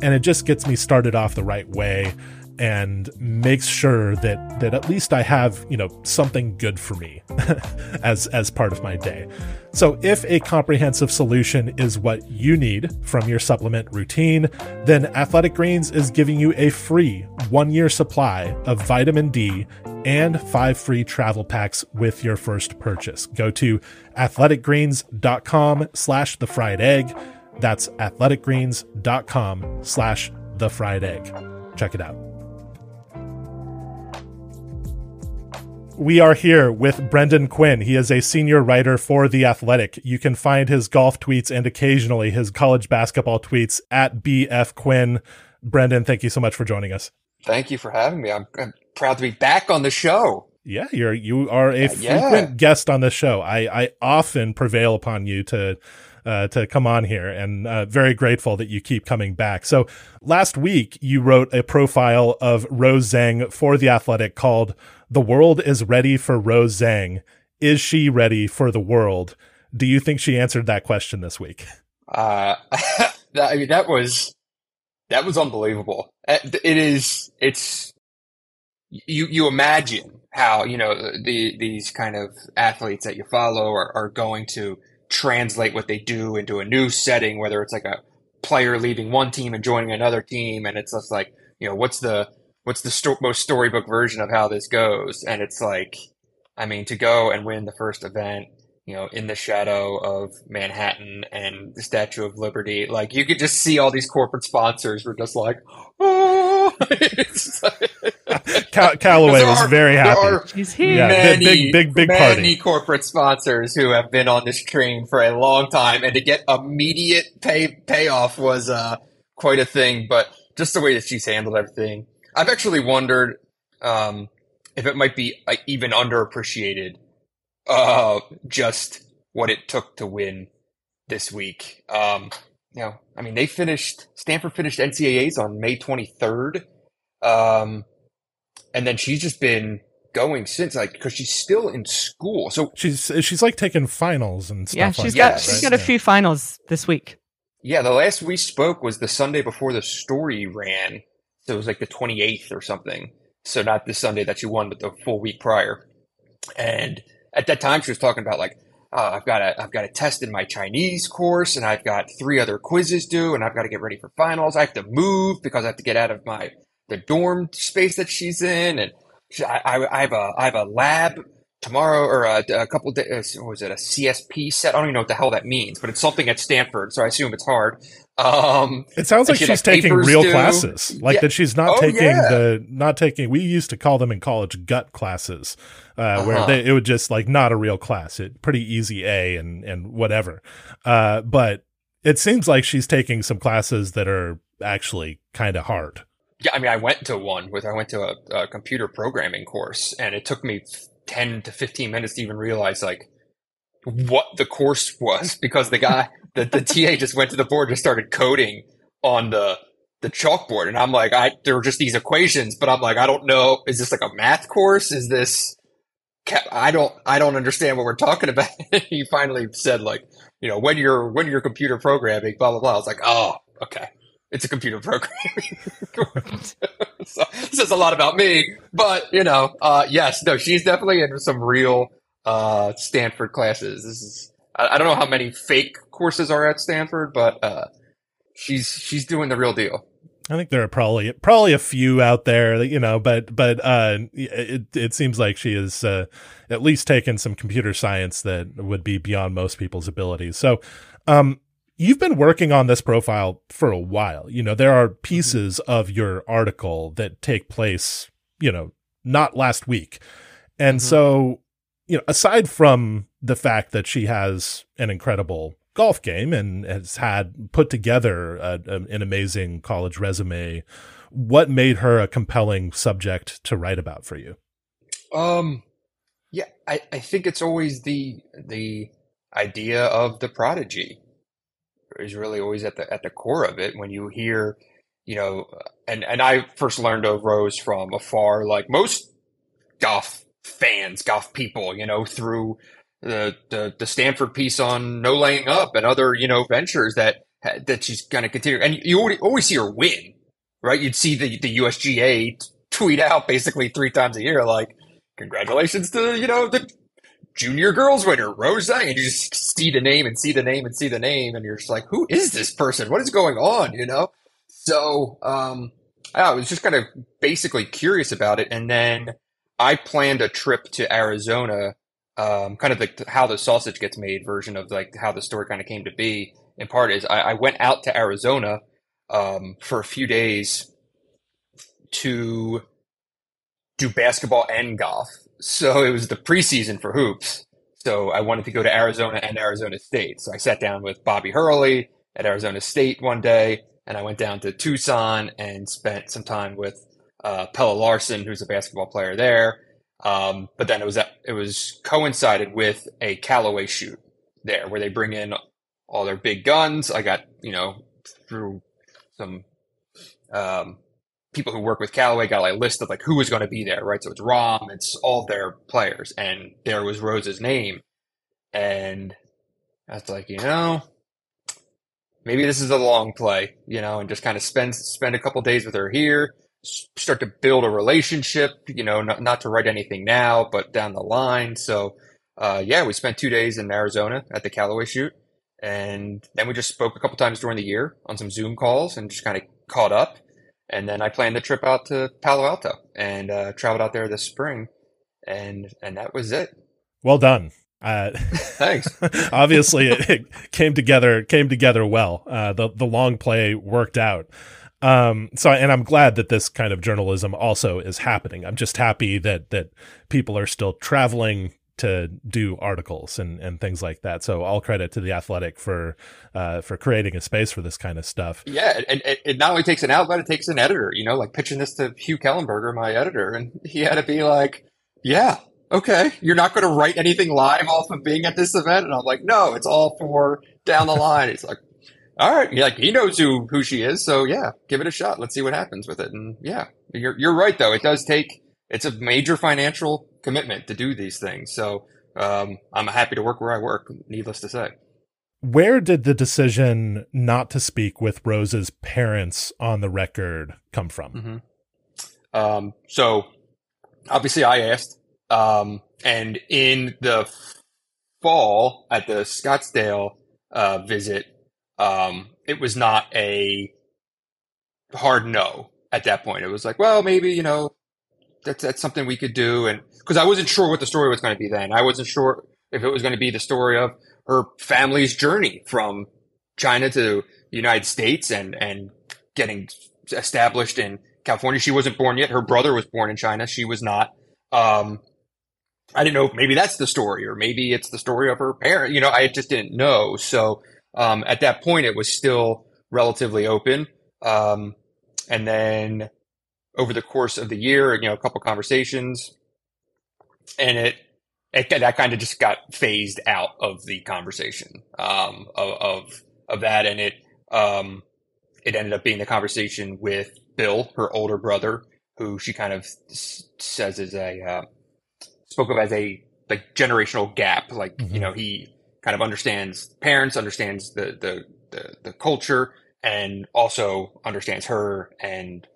and it just gets me started off the right way and makes sure that that at least I have you know something good for me as as part of my day. So if a comprehensive solution is what you need from your supplement routine, then Athletic Greens is giving you a free one year supply of vitamin D and five free travel packs with your first purchase. Go to athleticgreens.com slash the fried egg. That's athleticgreens.com slash the fried egg. Check it out. We are here with Brendan Quinn. He is a senior writer for The Athletic. You can find his golf tweets and occasionally his college basketball tweets at BF Quinn. Brendan, thank you so much for joining us. Thank you for having me. I'm, I'm proud to be back on the show. Yeah, you're you are a frequent yeah. guest on the show. I I often prevail upon you to uh, to come on here, and uh, very grateful that you keep coming back. So last week you wrote a profile of Rose Zhang for the Athletic called "The World is Ready for Rose Zhang. Is she ready for the world?" Do you think she answered that question this week? Uh, that, I mean, that was that was unbelievable. Uh, It is. It's you. You imagine how you know the these kind of athletes that you follow are, are going to translate what they do into a new setting, whether it's like a player leaving one team and joining another team, and it's just like you know what's the what's the sto- most storybook version of how this goes, and it's like, I mean, to go and win the first event you know, in the shadow of Manhattan and the Statue of Liberty. Like you could just see all these corporate sponsors were just like, oh, It's Cal- Callaway was are- very there happy. are She's here. Yeah, big- big- big- big many party. corporate sponsors who have been on this train for a long time, and to get immediate pay payoff was uh, quite a thing. But just the way that she's handled everything, I've actually wondered um, if it might be uh, even underappreciated, uh, just what it took to win this week. Um, you know, I mean, they finished Stanford finished NCAA's on May 23rd. Um, and then she's just been going since, like, because she's still in school. So She's she's like taking finals and stuff. Yeah, like she's that, got she's right? got a Yeah. few finals this week. yeah, the last we spoke was the Sunday before the story ran. So it was like the 28th or something. So not the Sunday that she won, but the full week prior. And at that time, she was talking about like, uh, I've got a, I've got a test in my Chinese course, and I've got three other quizzes due, and I've got to get ready for finals. I have to move because I have to get out of my the dorm space that she's in, and she, I, I, I have a, I have a lab tomorrow or a, a couple days. What was it a CSP set? I don't even know what the hell that means, but it's something at Stanford, so I assume it's hard. Um, It sounds like she's taking real due. classes, like Yeah. that. She's not Oh, taking yeah. the not taking. We used to call them in college gut classes, uh, where Uh-huh. they, it would just like not a real class. It pretty easy A and and whatever. Uh, but it seems like she's taking some classes that are actually kind of hard. Yeah, I mean, I went to one with I went to a, a computer programming course, and it took me 10 to 15 minutes to even realize like what the course was because the guy, the, the TA just went to the board and started coding on the, the chalkboard. And I'm like, I, there were just these equations, but I'm like, I don't know. Is this like a math course? Is this, I don't, I don't understand what we're talking about. he finally said like, you know, when you're, when you're computer programming, blah, blah, blah. I was like, oh, okay. It's a computer program. so says a lot about me, but you know, uh, yes, no, she's definitely in some real, uh, Stanford classes. This is, I, I, don't know how many fake courses are at Stanford, but, uh, she's, she's doing the real deal. I think there are probably probably a few out there, you know, but but uh, it it seems like she has uh, at least taken some computer science that would be beyond most people's abilities. So, um, you've been working on this profile for a while. You know, there are mm-hmm. pieces of your article that take place, you know, not last week. And mm-hmm. so, you know, aside from the fact that she has an incredible golf game and has had put together a, a, an amazing college resume, what made her a compelling subject to write about for you? Um, yeah, I, I think it's always the the idea of the prodigy is really always at the at the core of it. When you hear, you know, and and I first learned of Rose from afar, like most golf fans, golf people, you know, through the the, the Stanford piece on no laying up and other you know ventures that that she's going to continue. And you always, see her win, right? You'd see the the USGA tweet out basically three times a year, like congratulations to you know the junior girls winner, Rose and you just see the name and see the name and see the name, and you're just like, who is this person? What is going on? You know? So, um, I was just kind of basically curious about it. And then I planned a trip to Arizona, um, kind of like how the sausage gets made version of like how the story kind of came to be. In part is I, I went out to Arizona, um, for a few days to do basketball and golf. So it was the preseason for hoops. So I wanted to go to Arizona and Arizona State. So I sat down with Bobby Hurley at Arizona State one day, and I went down to Tucson and spent some time with uh, Pelle Larsson, who's a basketball player there. Um, but then it was it was coincided with a Callaway shoot there, where they bring in all their big guns. I got you know through some um, people who work with Callaway got like a list of like who was going to be there, right? So it's Rahm, it's all their players, and there was Rose's name, and I was like, you know, maybe this is a long play, you know, and just kind of spend spend a couple days with her here, start to build a relationship, you know, not, not to write anything now, but down the line. So, uh, yeah, we spent two days in Arizona at the Callaway shoot. And then we just spoke a couple times during the year on some Zoom calls and just kind of caught up and then I planned the trip out to Palo Alto and uh, traveled out there this spring, and and that was it. Well done. Uh, Thanks. obviously, it, it, came together came together well. Uh, the the long play worked out. Um, so, and I'm glad that this kind of journalism also is happening. I'm just happy that that people are still traveling to do articles and, and things like that. So all credit to the Athletic for uh, for creating a space for this kind of stuff. Yeah, and it, not only takes an outlet, it takes an editor. You know, like pitching this to Hugh Kellenberger, my editor, and he had to be like, "Yeah, okay, you're not going to write anything live off of being at this event," and I'm like, "No, it's all for down the line." It's like. All right, like he knows who who she is, so yeah, give it a shot. Let's see what happens with it. And yeah, you're you're right though. It does take it's a major financial commitment to do these things. So um, I'm happy to work where I work. Needless to say. Where did the decision not to speak with Rose's parents on the record come from? Mm-hmm. Um, so obviously, I asked, um, and in the fall at the Scottsdale uh, visit, um, it was not a hard no at that point. It was like, well, maybe you know, that's that's something we could do. And because I wasn't sure what the story was going to be then, I wasn't sure if it was going to be the story of her family's journey from China to the United States and and getting established in California. She wasn't born yet. Her brother was born in China. She was not. Um, I didn't know. Maybe that's the story, or maybe it's the story of her parent. You know, I just didn't know. So um, at that point, it was still relatively open. Um, and then over the course of the year, you know, a couple conversations. and it, it that kind of just got phased out of the conversation um, of, of of that, and it um, it ended up being the conversation with Bill, her older brother, who she kind of s- says is a uh, spoke of as a like generational gap. Like Mhm. you know, he kind of understands parents, understands the the the, the culture, and also understands her and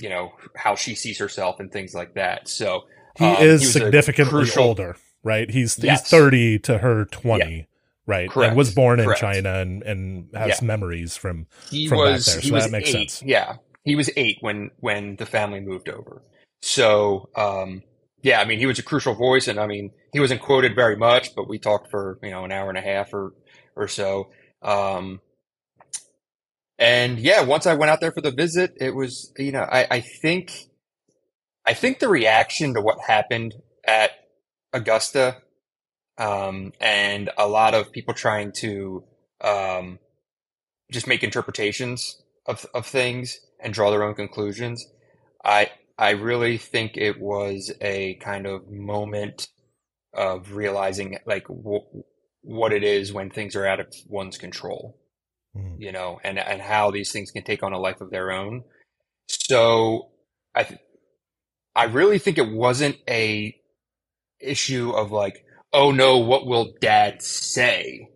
you know how she sees herself and things like that. So He um, is a significantly crucial- older, right? He's Yes. he's 30 to her 20, right? Correct, And was born in correct. China and, and has Yeah. memories from he from back was there, he so was that makes eight. sense. Yeah, he was eight when when the family moved over. So um, yeah, I mean he was a crucial voice, and I mean he wasn't quoted very much, but we talked for you know an hour and a half or or so. Um, and yeah, once I went out there for the visit, it was you know I, I think I think the reaction to what happened at Augusta um, and a lot of people trying to um, just make interpretations of of things and draw their own conclusions. I I really think it was a kind of moment of realizing like w- what it is when things are out of one's control, Mhm. you know, and and how these things can take on a life of their own. So I th- I really think it wasn't a issue of like, oh no, what will dad say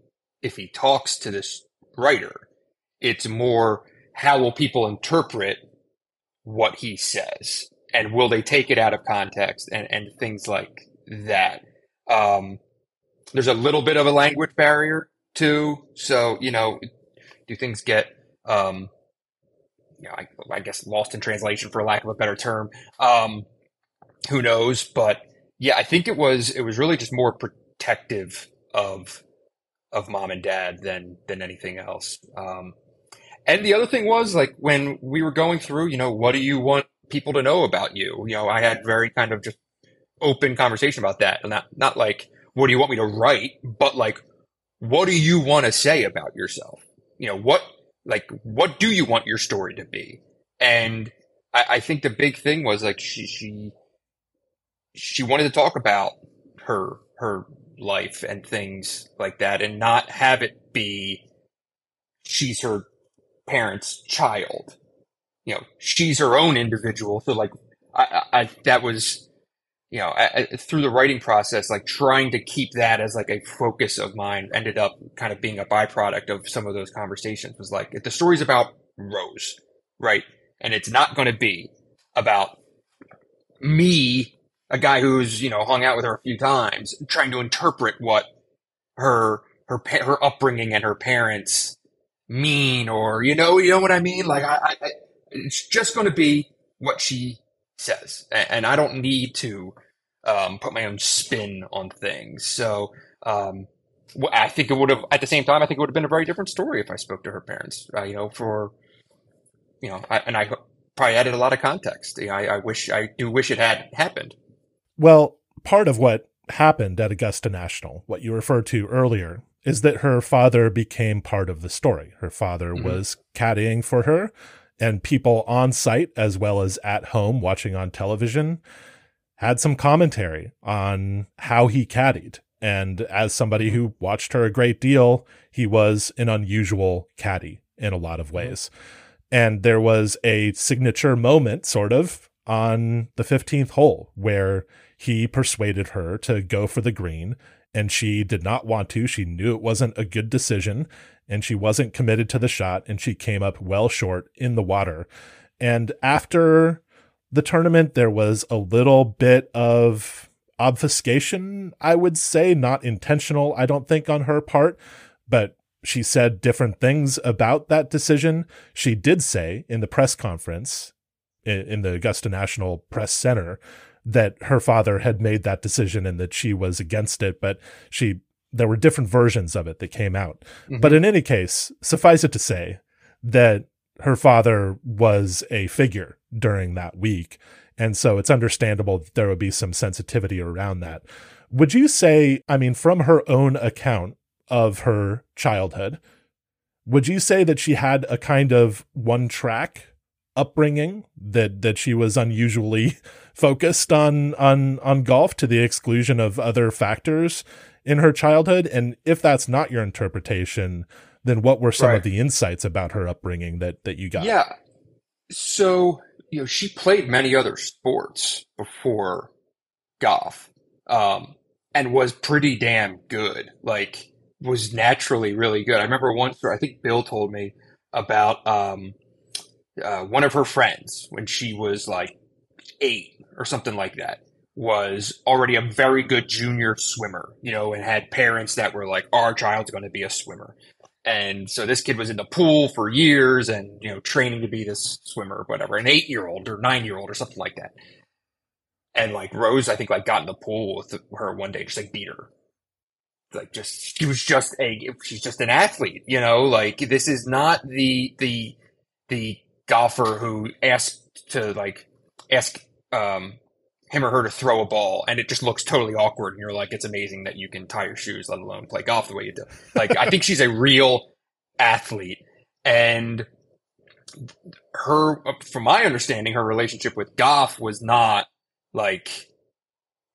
if he talks to this writer? It's more how will people interpret what he says and will they take it out of context and, and things like that. Um, there's a little bit of a language barrier too. So, you know, do things get, um, you know, I, I guess lost in translation for lack of a better term. Um, who knows? But yeah, I think it was, it was really just more protective of, of mom and dad than, than anything else. Um, and the other thing was like when we were going through, you know, what do you want people to know about you? You know, I had very kind of just open conversation about that. And not, not like, what do you want me to write? But like, what do you want to say about yourself? You know, what, like, what do you want your story to be? And I, I think the big thing was like, she, she, she wanted to talk about her, her life and things like that and not have it be, she's her parent's child. You know, she's her own individual. So like, I, I, that was, you know, I, I, through the writing process, like trying to keep that as like a focus of mine ended up kind of being a byproduct of some of those conversations was like, if the story's about Rose, right? And it's not going to be about me, a guy who's, you know, hung out with her a few times, trying to interpret what her, her, her upbringing and her parents mean or, you know, you know what I mean? Like, I, I, it's just going to be what she says. And I don't need to, um, put my own spin on things. So, um, I think it would have, at the same time, I think it would have been a very different story if I spoke to her parents, uh, you know, for, you know, I, and I probably added a lot of context. You know, I, I wish, I do wish it had happened. Well, part of what happened at Augusta National, what you referred to earlier, is that her father became part of the story. Her father Mhm. was caddying for her, and people on site as well as at home watching on television had some commentary on how he caddied. And as somebody who watched her a great deal, he was an unusual caddy in a lot of mm-hmm. ways. And there was a signature moment, sort of, on the 15th hole where he persuaded her to go for the green and she did not want to. She knew it wasn't a good decision and she wasn't committed to the shot and she came up well short in the water. And after the tournament, there was a little bit of obfuscation, I would say, not intentional, I don't think, on her part, but she said different things about that decision. She did say in the press conference in, in the Augusta National Press Center that her father had made that decision and that she was against it, but she there were different versions of it that came out. But mm-hmm. in any case, suffice it to say that her father was a figure during that week. And so it's understandable that there would be some sensitivity around that. Would you say, I mean, from her own account of her childhood, would you say that she had a kind of one track upbringing that that she was unusually focused on on on golf to the exclusion of other factors in her childhood and if that's not your interpretation then what were some Right. of the insights about her upbringing that that you got Yeah. So, you know, she played many other sports before golf. Um, and was pretty damn good. Like, was naturally really good. I remember once, I think Bill told me about, um, uh, one of her friends when she was like eight or something like that was already a very good junior swimmer, you know, and had parents that were like, our child's going to be a swimmer. And so this kid was in the pool for years and, you know, training to be this swimmer or whatever, an eight year old or nine year old or something like that. And like Rose, I think like got in the pool with her one day, just like beat her. Like just, she was just a, she's just an athlete, you know, like this is not the, the, the golfer who asked to like, ask, um, him or her to throw a ball and it just looks totally awkward and you're like it's amazing that you can tie your shoes let alone play golf the way you do. Like i think she's a real athlete and her from my understanding her relationship with goff was not like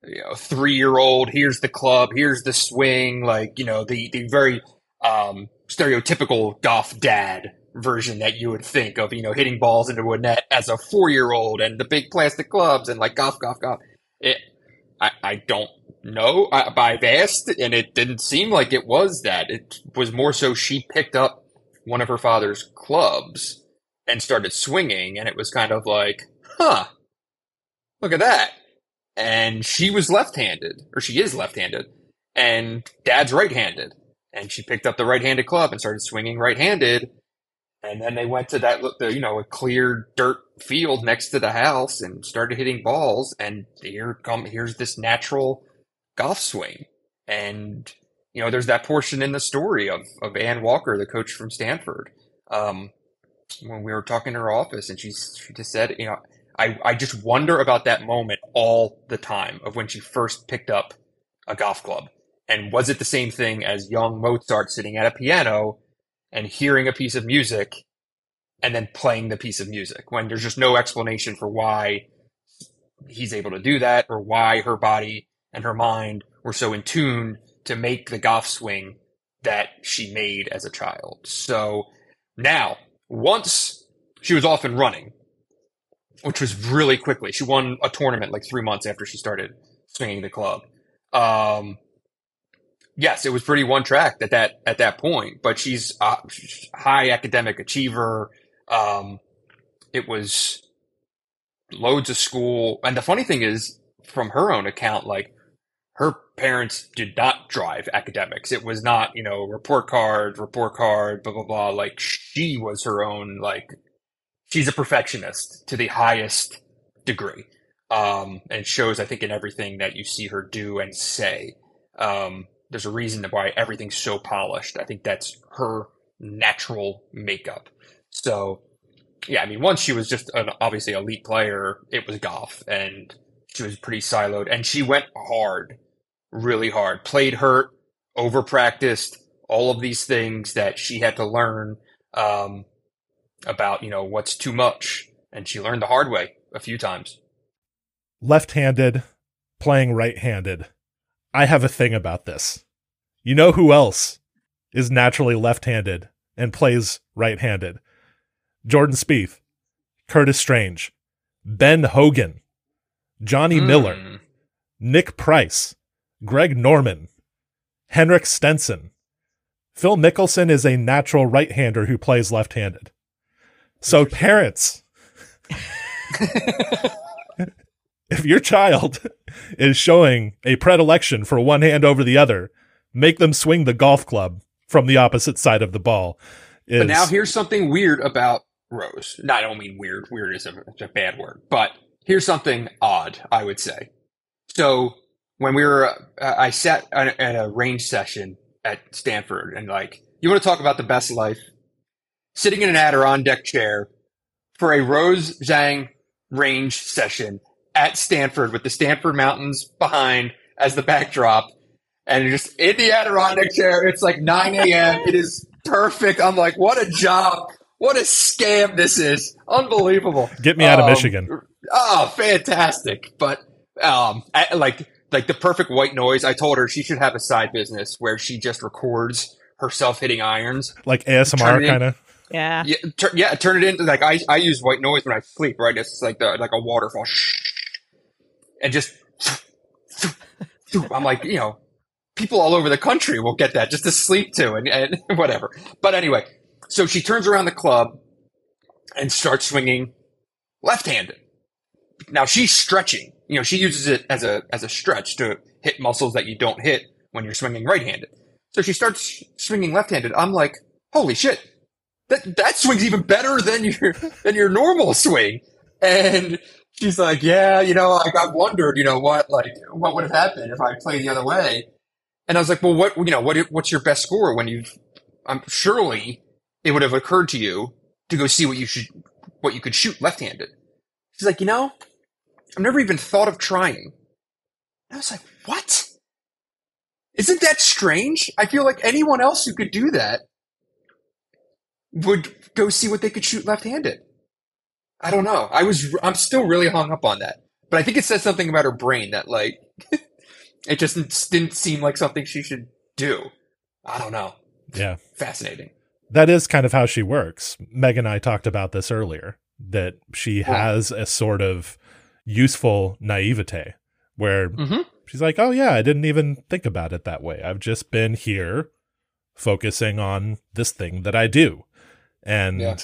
you know three year old here's the club here's the swing like you know the the very um stereotypical golf dad version that you would think of, you know, hitting balls into a net as a four year old and the big plastic gloves and like golf, golf, golf. It, I, I don't know. I, I've asked and it didn't seem like it was that. It was more so she picked up one of her father's clubs and started swinging and it was kind of like, huh, look at that. And she was left handed, or she is left handed, and dad's right handed. And she picked up the right handed club and started swinging right handed and then they went to that, you know, a clear dirt field next to the house and started hitting balls. And here come, here's this natural golf swing. And, you know, there's that portion in the story of, of Anne Walker, the coach from Stanford. Um, when we were talking in her office and she's, she just said, you know, I, I just wonder about that moment all the time of when she first picked up a golf club. And was it the same thing as young Mozart sitting at a piano and hearing a piece of music and then playing the piece of music when there's just no explanation for why he's able to do that or why her body and her mind were so in tune to make the golf swing that she made as a child. So now, once she was off and running, which was really quickly, she won a tournament like three months after she started swinging the club. Um, yes, it was pretty one track at that at that point, but she's a high academic achiever. Um, it was loads of school, and the funny thing is, from her own account, like her parents did not drive academics. It was not, you know, report card, report card, blah blah blah. Like she was her own, like she's a perfectionist to the highest degree. Um, and shows, I think, in everything that you see her do and say. Um, there's a reason why everything's so polished. I think that's her natural makeup. So, yeah, I mean, once she was just an obviously elite player, it was golf, and she was pretty siloed, and she went hard, really hard. Played hurt, over practiced, all of these things that she had to learn um, about, you know, what's too much, and she learned the hard way a few times. left-handed playing right-handed. I have a thing about this. You know who else is naturally left-handed and plays right-handed? Jordan Spieth, Curtis Strange, Ben Hogan, Johnny Miller, Hmm. Nick Price, Greg Norman, Henrik Stenson. Phil Mickelson is a natural right-hander who plays left-handed. So parents, if your child is showing a predilection for one hand over the other, make them swing the golf club from the opposite side of the ball. Is, But now here's something weird about Rose. No, I don't mean weird. Weird is a, a bad word. But here's something odd, I would say. So when we were, uh, I sat at, at a range session at Stanford and like, you want to talk about the best life? Sitting in an Adirondack chair for a Rose Zhang range session at Stanford with the Stanford Mountains behind as the backdrop. And just in the Adirondack chair. It's like 9 a.m. It is perfect. I'm like, what a job. what a scam this is. Unbelievable. Get me out of Um, Michigan. Oh, fantastic. But um I, like like the perfect white noise, I told her she should have a side business where she just records herself hitting irons. Like ASMR kind of. Yeah. Yeah, tur- yeah, turn it into like I I use white noise when I sleep, right? It's like the like a waterfall. And just I'm like, you know, people all over the country will get that just to sleep to and, and whatever. But anyway, so she turns around the club and starts swinging left-handed. Now she's stretching. You know, she uses it as a as a stretch to hit muscles that you don't hit when you're swinging right-handed. So she starts swinging left-handed. I'm like, holy shit, that that swing's even better than your than your normal swing. And she's like, yeah, you know, like I wondered, you know, what like what would have happened if I played the other way. And I was like, well, what you know, what what's your best score when you've? I'm surely it would have occurred to you to go see what you should what you could shoot left-handed. She's like, you know, I've never even thought of trying. And I was like, what? Isn't that strange? I feel like anyone else who could do that would go see what they could shoot left-handed. I don't know. I was I'm still really hung up on that. But I think it says something about her brain that like it just didn't seem like something she should do. I don't know. Yeah. Fascinating. That is kind of how she works. Meg and I talked about this earlier that she has a sort of useful naivete where Mhm. she's like, oh, yeah, I didn't even think about it that way. I've just been here focusing on this thing that I do. And Yeah.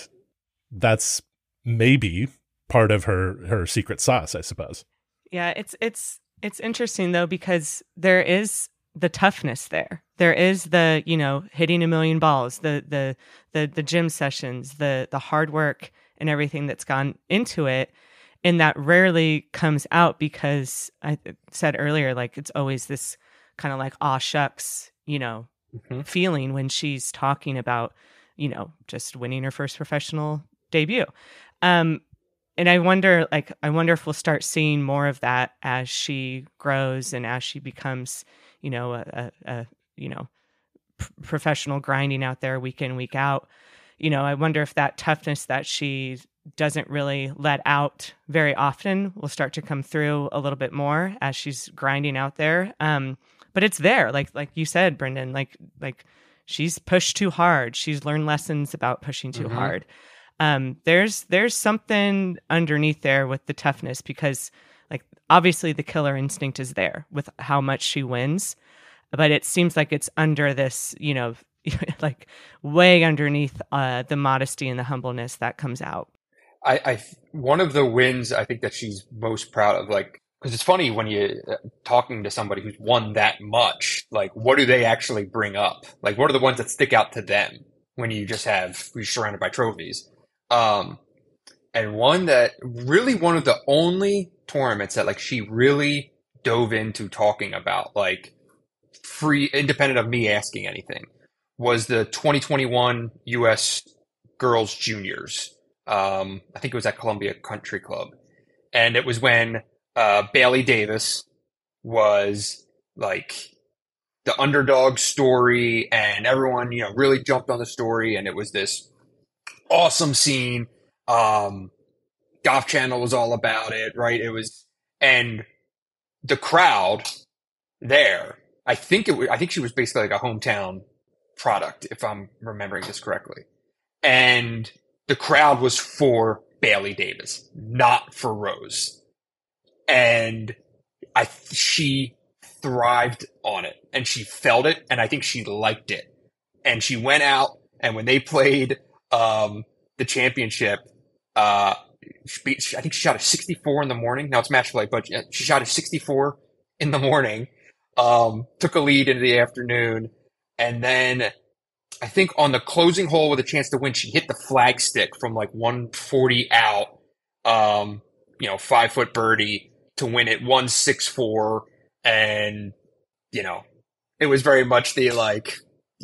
that's maybe part of her her secret sauce, I suppose. Yeah, it's it's it's interesting though because there is the toughness there. There is the, you know, hitting a million balls, the the the the gym sessions, the the hard work and everything that's gone into it and that rarely comes out because I said earlier like it's always this kind of like aw shucks, you know, Mhm. feeling when she's talking about, you know, just winning her first professional debut. Um and I wonder, like, I wonder if we'll start seeing more of that as she grows and as she becomes, you know, a, a, a you know, p- professional grinding out there week in week out. You know, I wonder if that toughness that she doesn't really let out very often will start to come through a little bit more as she's grinding out there. Um, but it's there, like like you said, Brendan. Like like she's pushed too hard. She's learned lessons about pushing too Mhm. hard um, there's there's something underneath there with the toughness because like obviously the killer instinct is there with how much she wins but it seems like it's under this you know like way underneath uh, the modesty and the humbleness that comes out I, I one of the wins I think that she's most proud of, like, because it's funny when you uh, talking to somebody who's won that much, like, what do they actually bring up? Like, what are the ones that stick out to them when you just have you're surrounded by trophies? Um, and one that really one of the only tournaments that like she really dove into talking about, like, free, independent of me asking anything, was the 2021 U.S. Girls Juniors um, I think it was at Columbia Country Club, and it was when uh, Bailey Davis was like the underdog story, and everyone you know really jumped on the story, and it was this awesome scene. Um, Golf Channel was all about it, right? It was, and the crowd there. I think it. Was, I think she was basically like a hometown product, if I'm remembering this correctly, and the crowd was for Bailey Davis, not for Rose. And I she thrived on it and she felt it and I think she liked it. And she went out and when they played um the championship uh beat, I think she shot a 64 in the morning. Now it's match play, but she shot a 64 in the morning. Um took a lead into the afternoon and then I think on the closing hole with a chance to win, she hit the flag stick from like 140 out, um, you know, five foot birdie to win it 164. And, you know, it was very much the like,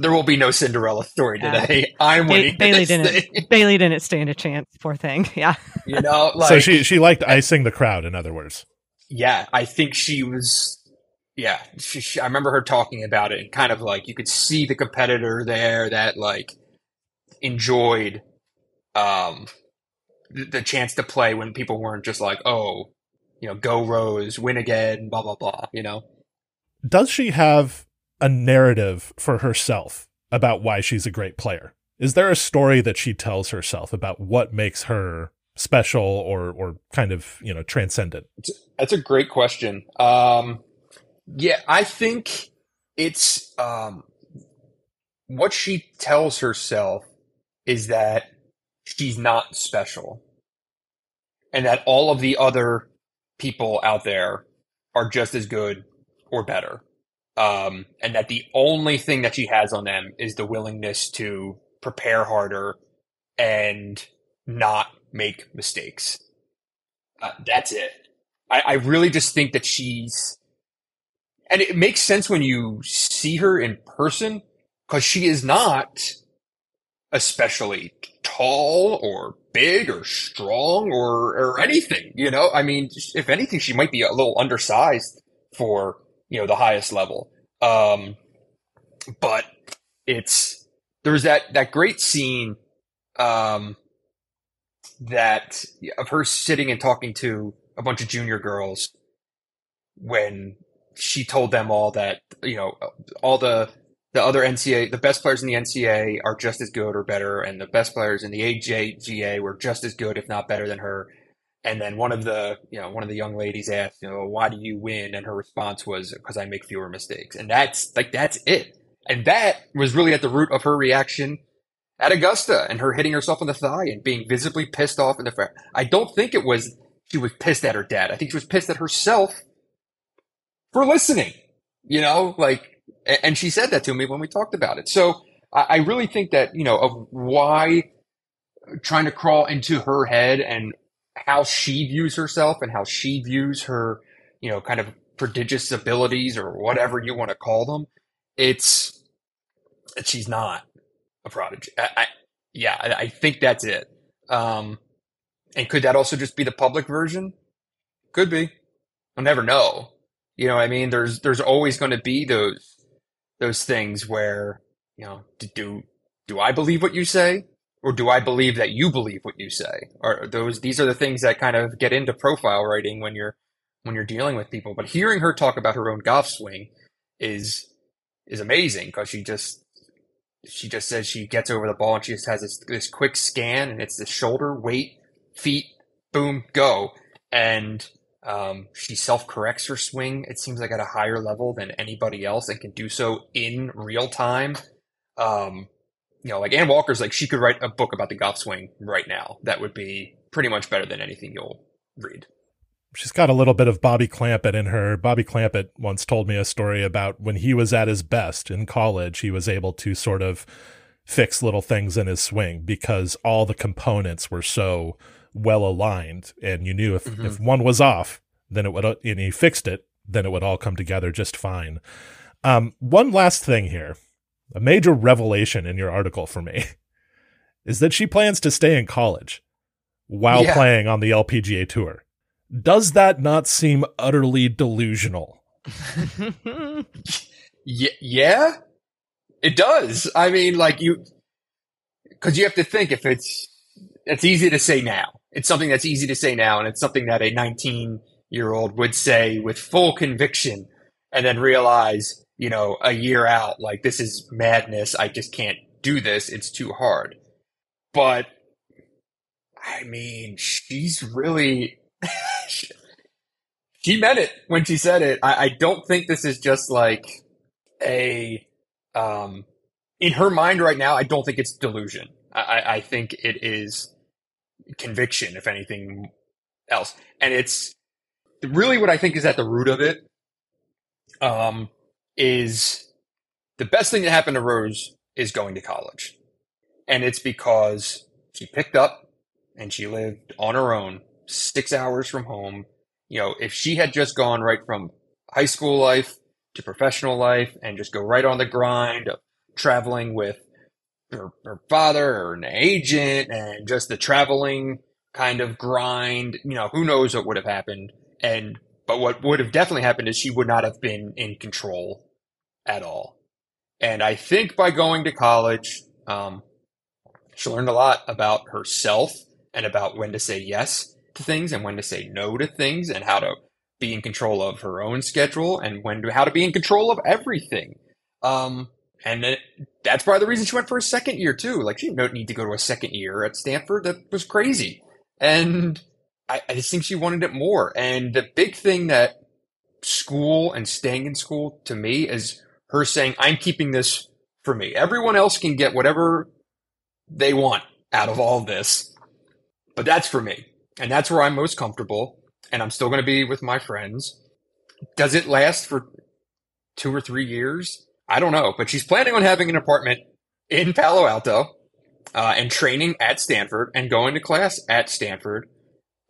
there will be no Cinderella story Yeah. today. I'm Ba- winning. bailey didn't thing. bailey didn't stand a chance poor thing yeah You know, like, so she she liked icing the crowd, in other words. yeah, I think she was. Yeah, she, she, I remember her talking about it, and kind of like you could see the competitor there that like enjoyed um, the, the chance to play when people weren't just like, oh, you know, go Rose, win again, blah blah blah. You know, Does she have a narrative for herself about why she's a great player? Is there a story that she tells herself about what makes her special or or kind of, you know, transcendent? That's a great question. Um, yeah, I think it's um, what she tells herself is that she's not special, and that all of the other people out there are just as good or better, um, and that the only thing that she has on them is the willingness to prepare harder and not make mistakes. Uh, that's it. I, I really just think that she's, and it makes sense when you see her in person because she is not especially tall or big or strong or or anything. You know, I mean, if anything, she might be a little undersized for you know the highest level. Um, but it's there's that that great scene um, that of her sitting and talking to a bunch of junior girls when she told them all that you know all the the other NCAA the best players in the NCAA are just as good or better and the best players in the AJGA were just as good if not better than her and then one of the you know one of the young ladies asked you know why do you win and her response was because I make fewer mistakes and that's like that's it and that was really at the root of her reaction at Augusta and her hitting herself on the thigh and being visibly pissed off in the fair. I don't think it was she was pissed at her dad. I think she was pissed at herself for listening. You know, like, and she said that to me when we talked about it. So I really think that you know of why trying to crawl into her head and how she views herself and how she views her, you know, kind of prodigious abilities or whatever you want to call them. It's she's not a prodigy. I, I yeah, I, I, think that's it. Um, and could that also just be the public version? Could be. I'll never know. You know, I mean, there's there's always going to be those those things where you know, do do I believe what you say, or do I believe that you believe what you say? Are those these are the things that kind of get into profile writing when you're when you're dealing with people. But hearing her talk about her own golf swing is is amazing because she just she just says she gets over the ball and she just has this, this quick scan and it's the shoulder, weight, feet, boom, go. And um, she self corrects her swing, it seems like at a higher level than anybody else and can do so in real time. Um, you know, like Anne Walker's like she could write a book about the golf swing right now. That would be pretty much better than anything you'll read she's got a little bit of Bobby Clampett in her. Bobby Clampett once told me a story about when he was at his best in college, he was able to sort of fix little things in his swing because all the components were so well aligned and you knew if, mm-hmm. if one was off, then it would and he fixed it, then it would all come together just fine. Um, one last thing here. A major revelation in your article for me is that she plans to stay in college while yeah. playing on the LPGA tour. Does that not seem utterly delusional? yeah, yeah, it does. I mean, like you, because you have to think if it's it's easy to say now. It's something that's easy to say now, and it's something that a 19 year old would say with full conviction, and then realize, you know, a year out, like this is madness. I just can't do this. It's too hard. But I mean, she's really she meant it when she said it. I, I, don't think this is just like a um in her mind right now. I don't think it's delusion. I, I think it is conviction, if anything else. And it's really what I think is at the root of it. Um, is the best thing that happened to Rose is going to college, and it's because she picked up and she lived on her own six hours from home. You know, if she had just gone right from high school life to professional life and just go right on the grind of traveling with her, her father or an agent and just the traveling kind of grind, you know, who knows what would have happened. And, but what would have definitely happened is she would not have been in control at all. And I think by going to college, um, She learned a lot about herself and about when to say yes to things and when to say no to things and how to be in control of her own schedule and when to, how to be in control of everything. Um, and it, that's probably the reason she went for a second year too. Like she didn't need to go to a second year at Stanford. That was crazy. And I, I just think she wanted it more. And the big thing that school and staying in school to me is her saying, I'm keeping this for me. Everyone else can get whatever they want out of all this, but that's for me. And that's where I'm most comfortable. And I'm still going to be with my friends. Does it last for two or three years? I don't know, but she's planning on having an apartment in Palo Alto uh, and training at Stanford and going to class at Stanford.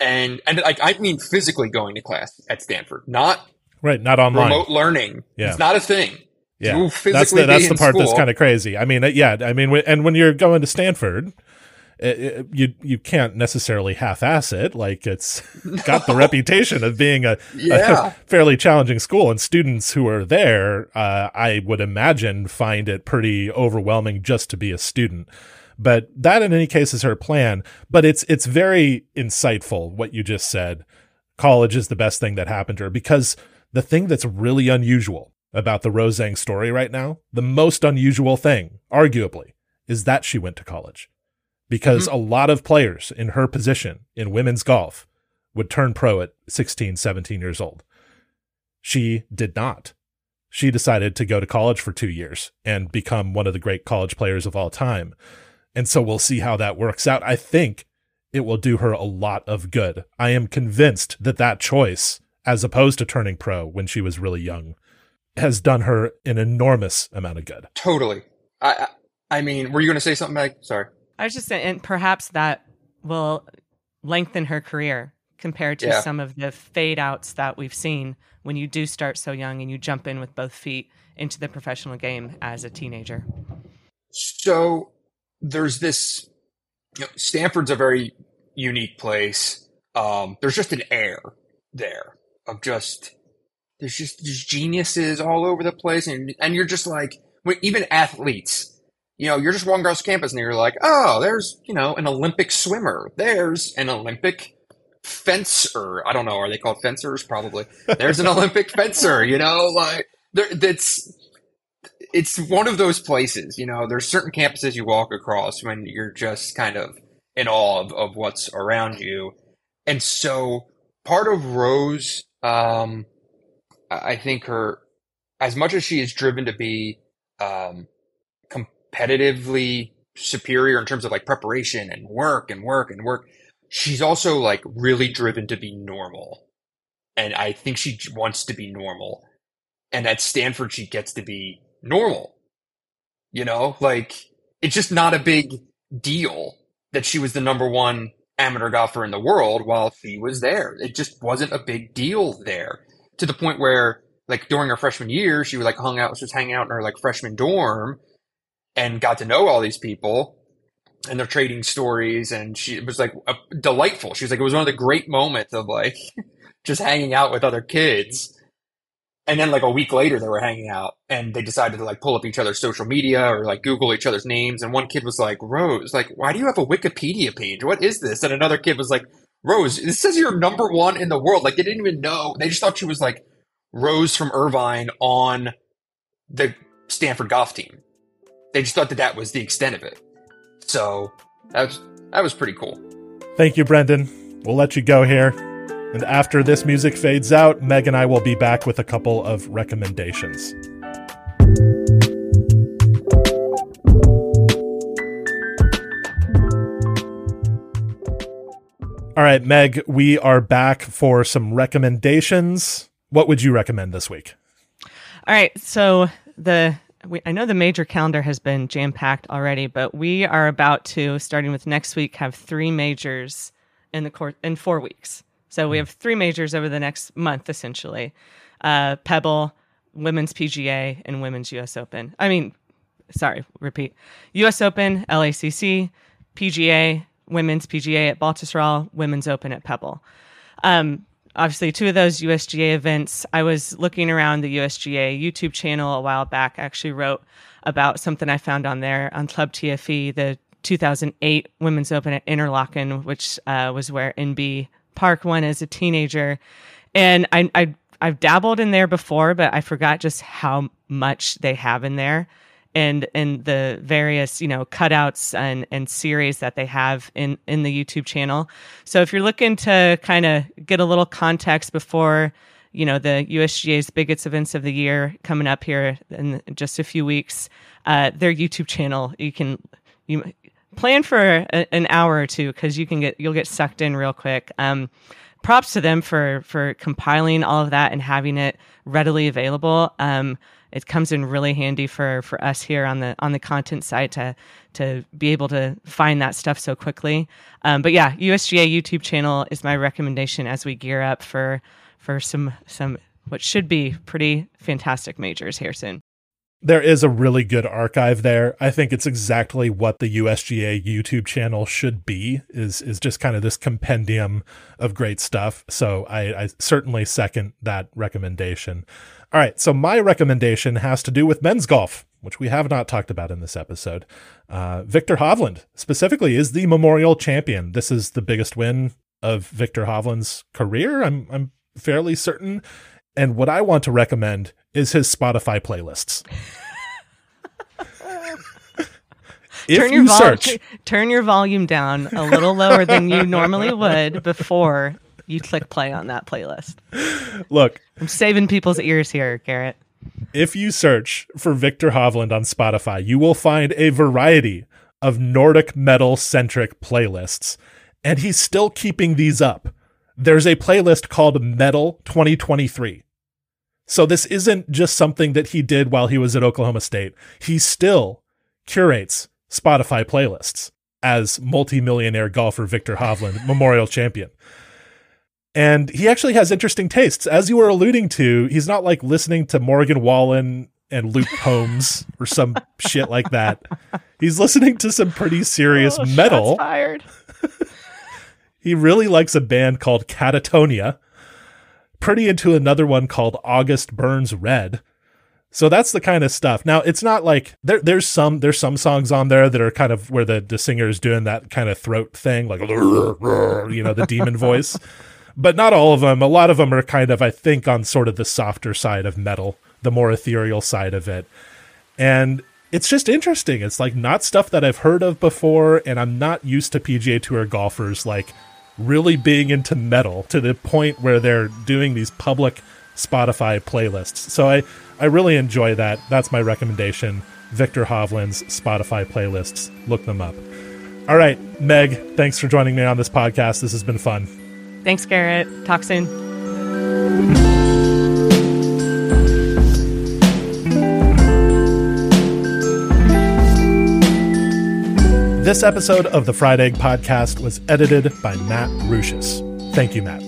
And, and like, I mean physically going to class at Stanford, not right, not online. remote learning. Yeah. It's not a thing. Yeah, that's the that's the part that's kind of crazy. I mean, uh, yeah, I mean, and when you're going to Stanford, uh, uh, you you can't necessarily half-ass it. Like it's got the reputation of being a, Yeah. a fairly challenging school, and students who are there, uh, I would imagine, find it pretty overwhelming just to be a student. But that, in any case, is her plan. But it's it's very insightful what you just said. College is the best thing that happened to her because the thing that's really unusual about the Rose Zhang story right now, the most unusual thing, arguably, is that she went to college. Because mm-hmm. a lot of players in her position in women's golf would turn pro at 16, 17 years old. She did not. She decided to go to college for two years and become one of the great college players of all time. And so we'll see how that works out. I think it will do her a lot of good. I am convinced that that choice, as opposed to turning pro when she was really young, has done her an enormous amount of good. Totally. I, I, I mean, were you going to say something, Meg? Sorry. I was just saying, and perhaps that will lengthen her career compared to Yeah. some of the fade outs that we've seen when you do start so young and you jump in with both feet into the professional game as a teenager. So there's this. You know, Stanford's a very unique place. Um, there's just an air there of just there's just there's geniuses all over the place, and and you're just like even athletes. You know, you're just walking across campus and you're like, oh, there's you know an Olympic swimmer. There's an Olympic fencer. I don't know. Are they called fencers? Probably. There's an Olympic fencer. You know, like there, that's it's one of those places, you know, there's certain campuses you walk across when you're just kind of in awe of, of what's around you. And so part of Rose, um, I think her, as much as she is driven to be, um, competitively superior in terms of like preparation and work and work and work, she's also like really driven to be normal. And I think she wants to be normal. And at Stanford, she gets to be normal. You know, like it's just not a big deal that she was the number one amateur golfer in the world while she was there. It just wasn't a big deal there to the point where like during her freshman year, she was like hung out, she was hanging out in her like freshman dorm and got to know all these people and they're trading stories and she it was like a, delightful. She was like, it was one of the great moments of like just hanging out with other kids. And then like a week later they were hanging out and they decided to like pull up each other's social media or like Google each other's names. And one kid was like, Rose, like, why do you have a Wikipedia page? What is this? And another kid was like, Rose, this says you're number one in the world. Like they didn't even know. They just thought she was like Rose from Irvine on the Stanford golf team. They just thought that that was the extent of it. So that was, that was pretty cool. Thank you, Brendan. We'll let you go here. And after this music fades out, Meg and I will be back with a couple of recommendations. All right, Meg, we are back for some recommendations. What would you recommend this week? All right, so the we, I know the major calendar has been jam packed already, but we are about to, starting with next week, have three majors in the course in four weeks. So we have three majors over the next month, essentially: uh, Pebble, Women's PGA, and Women's U.S. Open. I mean, sorry, repeat: U.S. Open, LACC, PGA, Women's PGA at Baltusrol, Women's Open at Pebble. Um, obviously, two of those USGA events. I was looking around the USGA YouTube channel a while back. I actually wrote about something I found on there on Club TFE, the 2008 Women's Open at Interlaken, which uh, was where Inbee Park won as a teenager. And I, I I've dabbled in there before, but I forgot just how much they have in there and and the various you know cutouts and and series that they have in in the YouTube channel. So if you're looking to kind of get a little context before you know the USGA's biggest events of the year coming up here in just a few weeks, uh, their YouTube channel you can you plan for a, an hour or two because you can get you'll get sucked in real quick. Um, props to them for for compiling all of that and having it readily available. Um, it comes in really handy for for us here on the on the content side to to be able to find that stuff so quickly. Um, but yeah, USGA YouTube channel is my recommendation as we gear up for for some some what should be pretty fantastic majors here soon there is a really good archive there. I think it's exactly what the USGA YouTube channel should be is is just kind of this compendium of great stuff. So I, I certainly second that recommendation. All right, so my recommendation has to do with men's golf, which we have not talked about in this episode. Uh, Viktor Hovland specifically is the Memorial Champion. This is the biggest win of Viktor Hovland's career. I'm I'm fairly certain. And what I want to recommend is his Spotify playlists. if turn your, vol- search, turn your volume down a little lower than you normally would before you click play on that playlist. Look, I'm saving people's ears here, Garrett. If you search for Viktor Hovland on Spotify, you will find a variety of Nordic metal centric playlists, and he's still keeping these up. There's a playlist called Metal 2023 so this isn't just something that he did while he was at Oklahoma State. He still curates Spotify playlists as multimillionaire golfer Viktor Hovland, memorial champion. And he actually has interesting tastes. As you were alluding to, he's not like listening to Morgan Wallen and Luke Combs or some shit like that. He's listening to some pretty serious oh, metal. Fired. he really likes a band called Katatonia pretty into another one called August Burns Red. So that's the kind of stuff. Now it's not like there there's some there's some songs on there that are kind of where the, the singer is doing that kind of throat thing, like you know, the demon voice. But not all of them. A lot of them are kind of, I think, on sort of the softer side of metal, the more ethereal side of it. And it's just interesting. It's like not stuff that I've heard of before, and I'm not used to PGA Tour golfers like really being into metal to the point where they're doing these public Spotify playlists. So I, I really enjoy that. That's my recommendation. Viktor Hovland's Spotify playlists. Look them up. All right, Meg, thanks for joining me on this podcast. This has been fun. Thanks, Garrett. Talk soon. This episode of the Fried Egg Podcast was edited by Matt Ruchis. Thank you, Matt.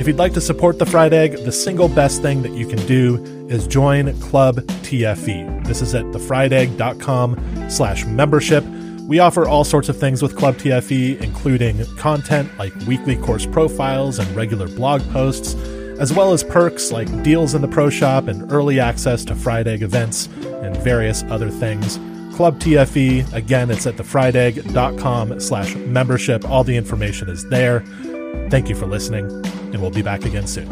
If you'd like to support the Fried Egg, the single best thing that you can do is join Club TFE. This is at thefriedegg.com slash membership. We offer all sorts of things with Club TFE, including content like weekly course profiles and regular blog posts, as well as perks like deals in the pro shop and early access to Fried Egg events and various other things. Club TFE. Again, it's at thefriedegg.com slash membership. All the information is there. Thank you for listening, and we'll be back again soon.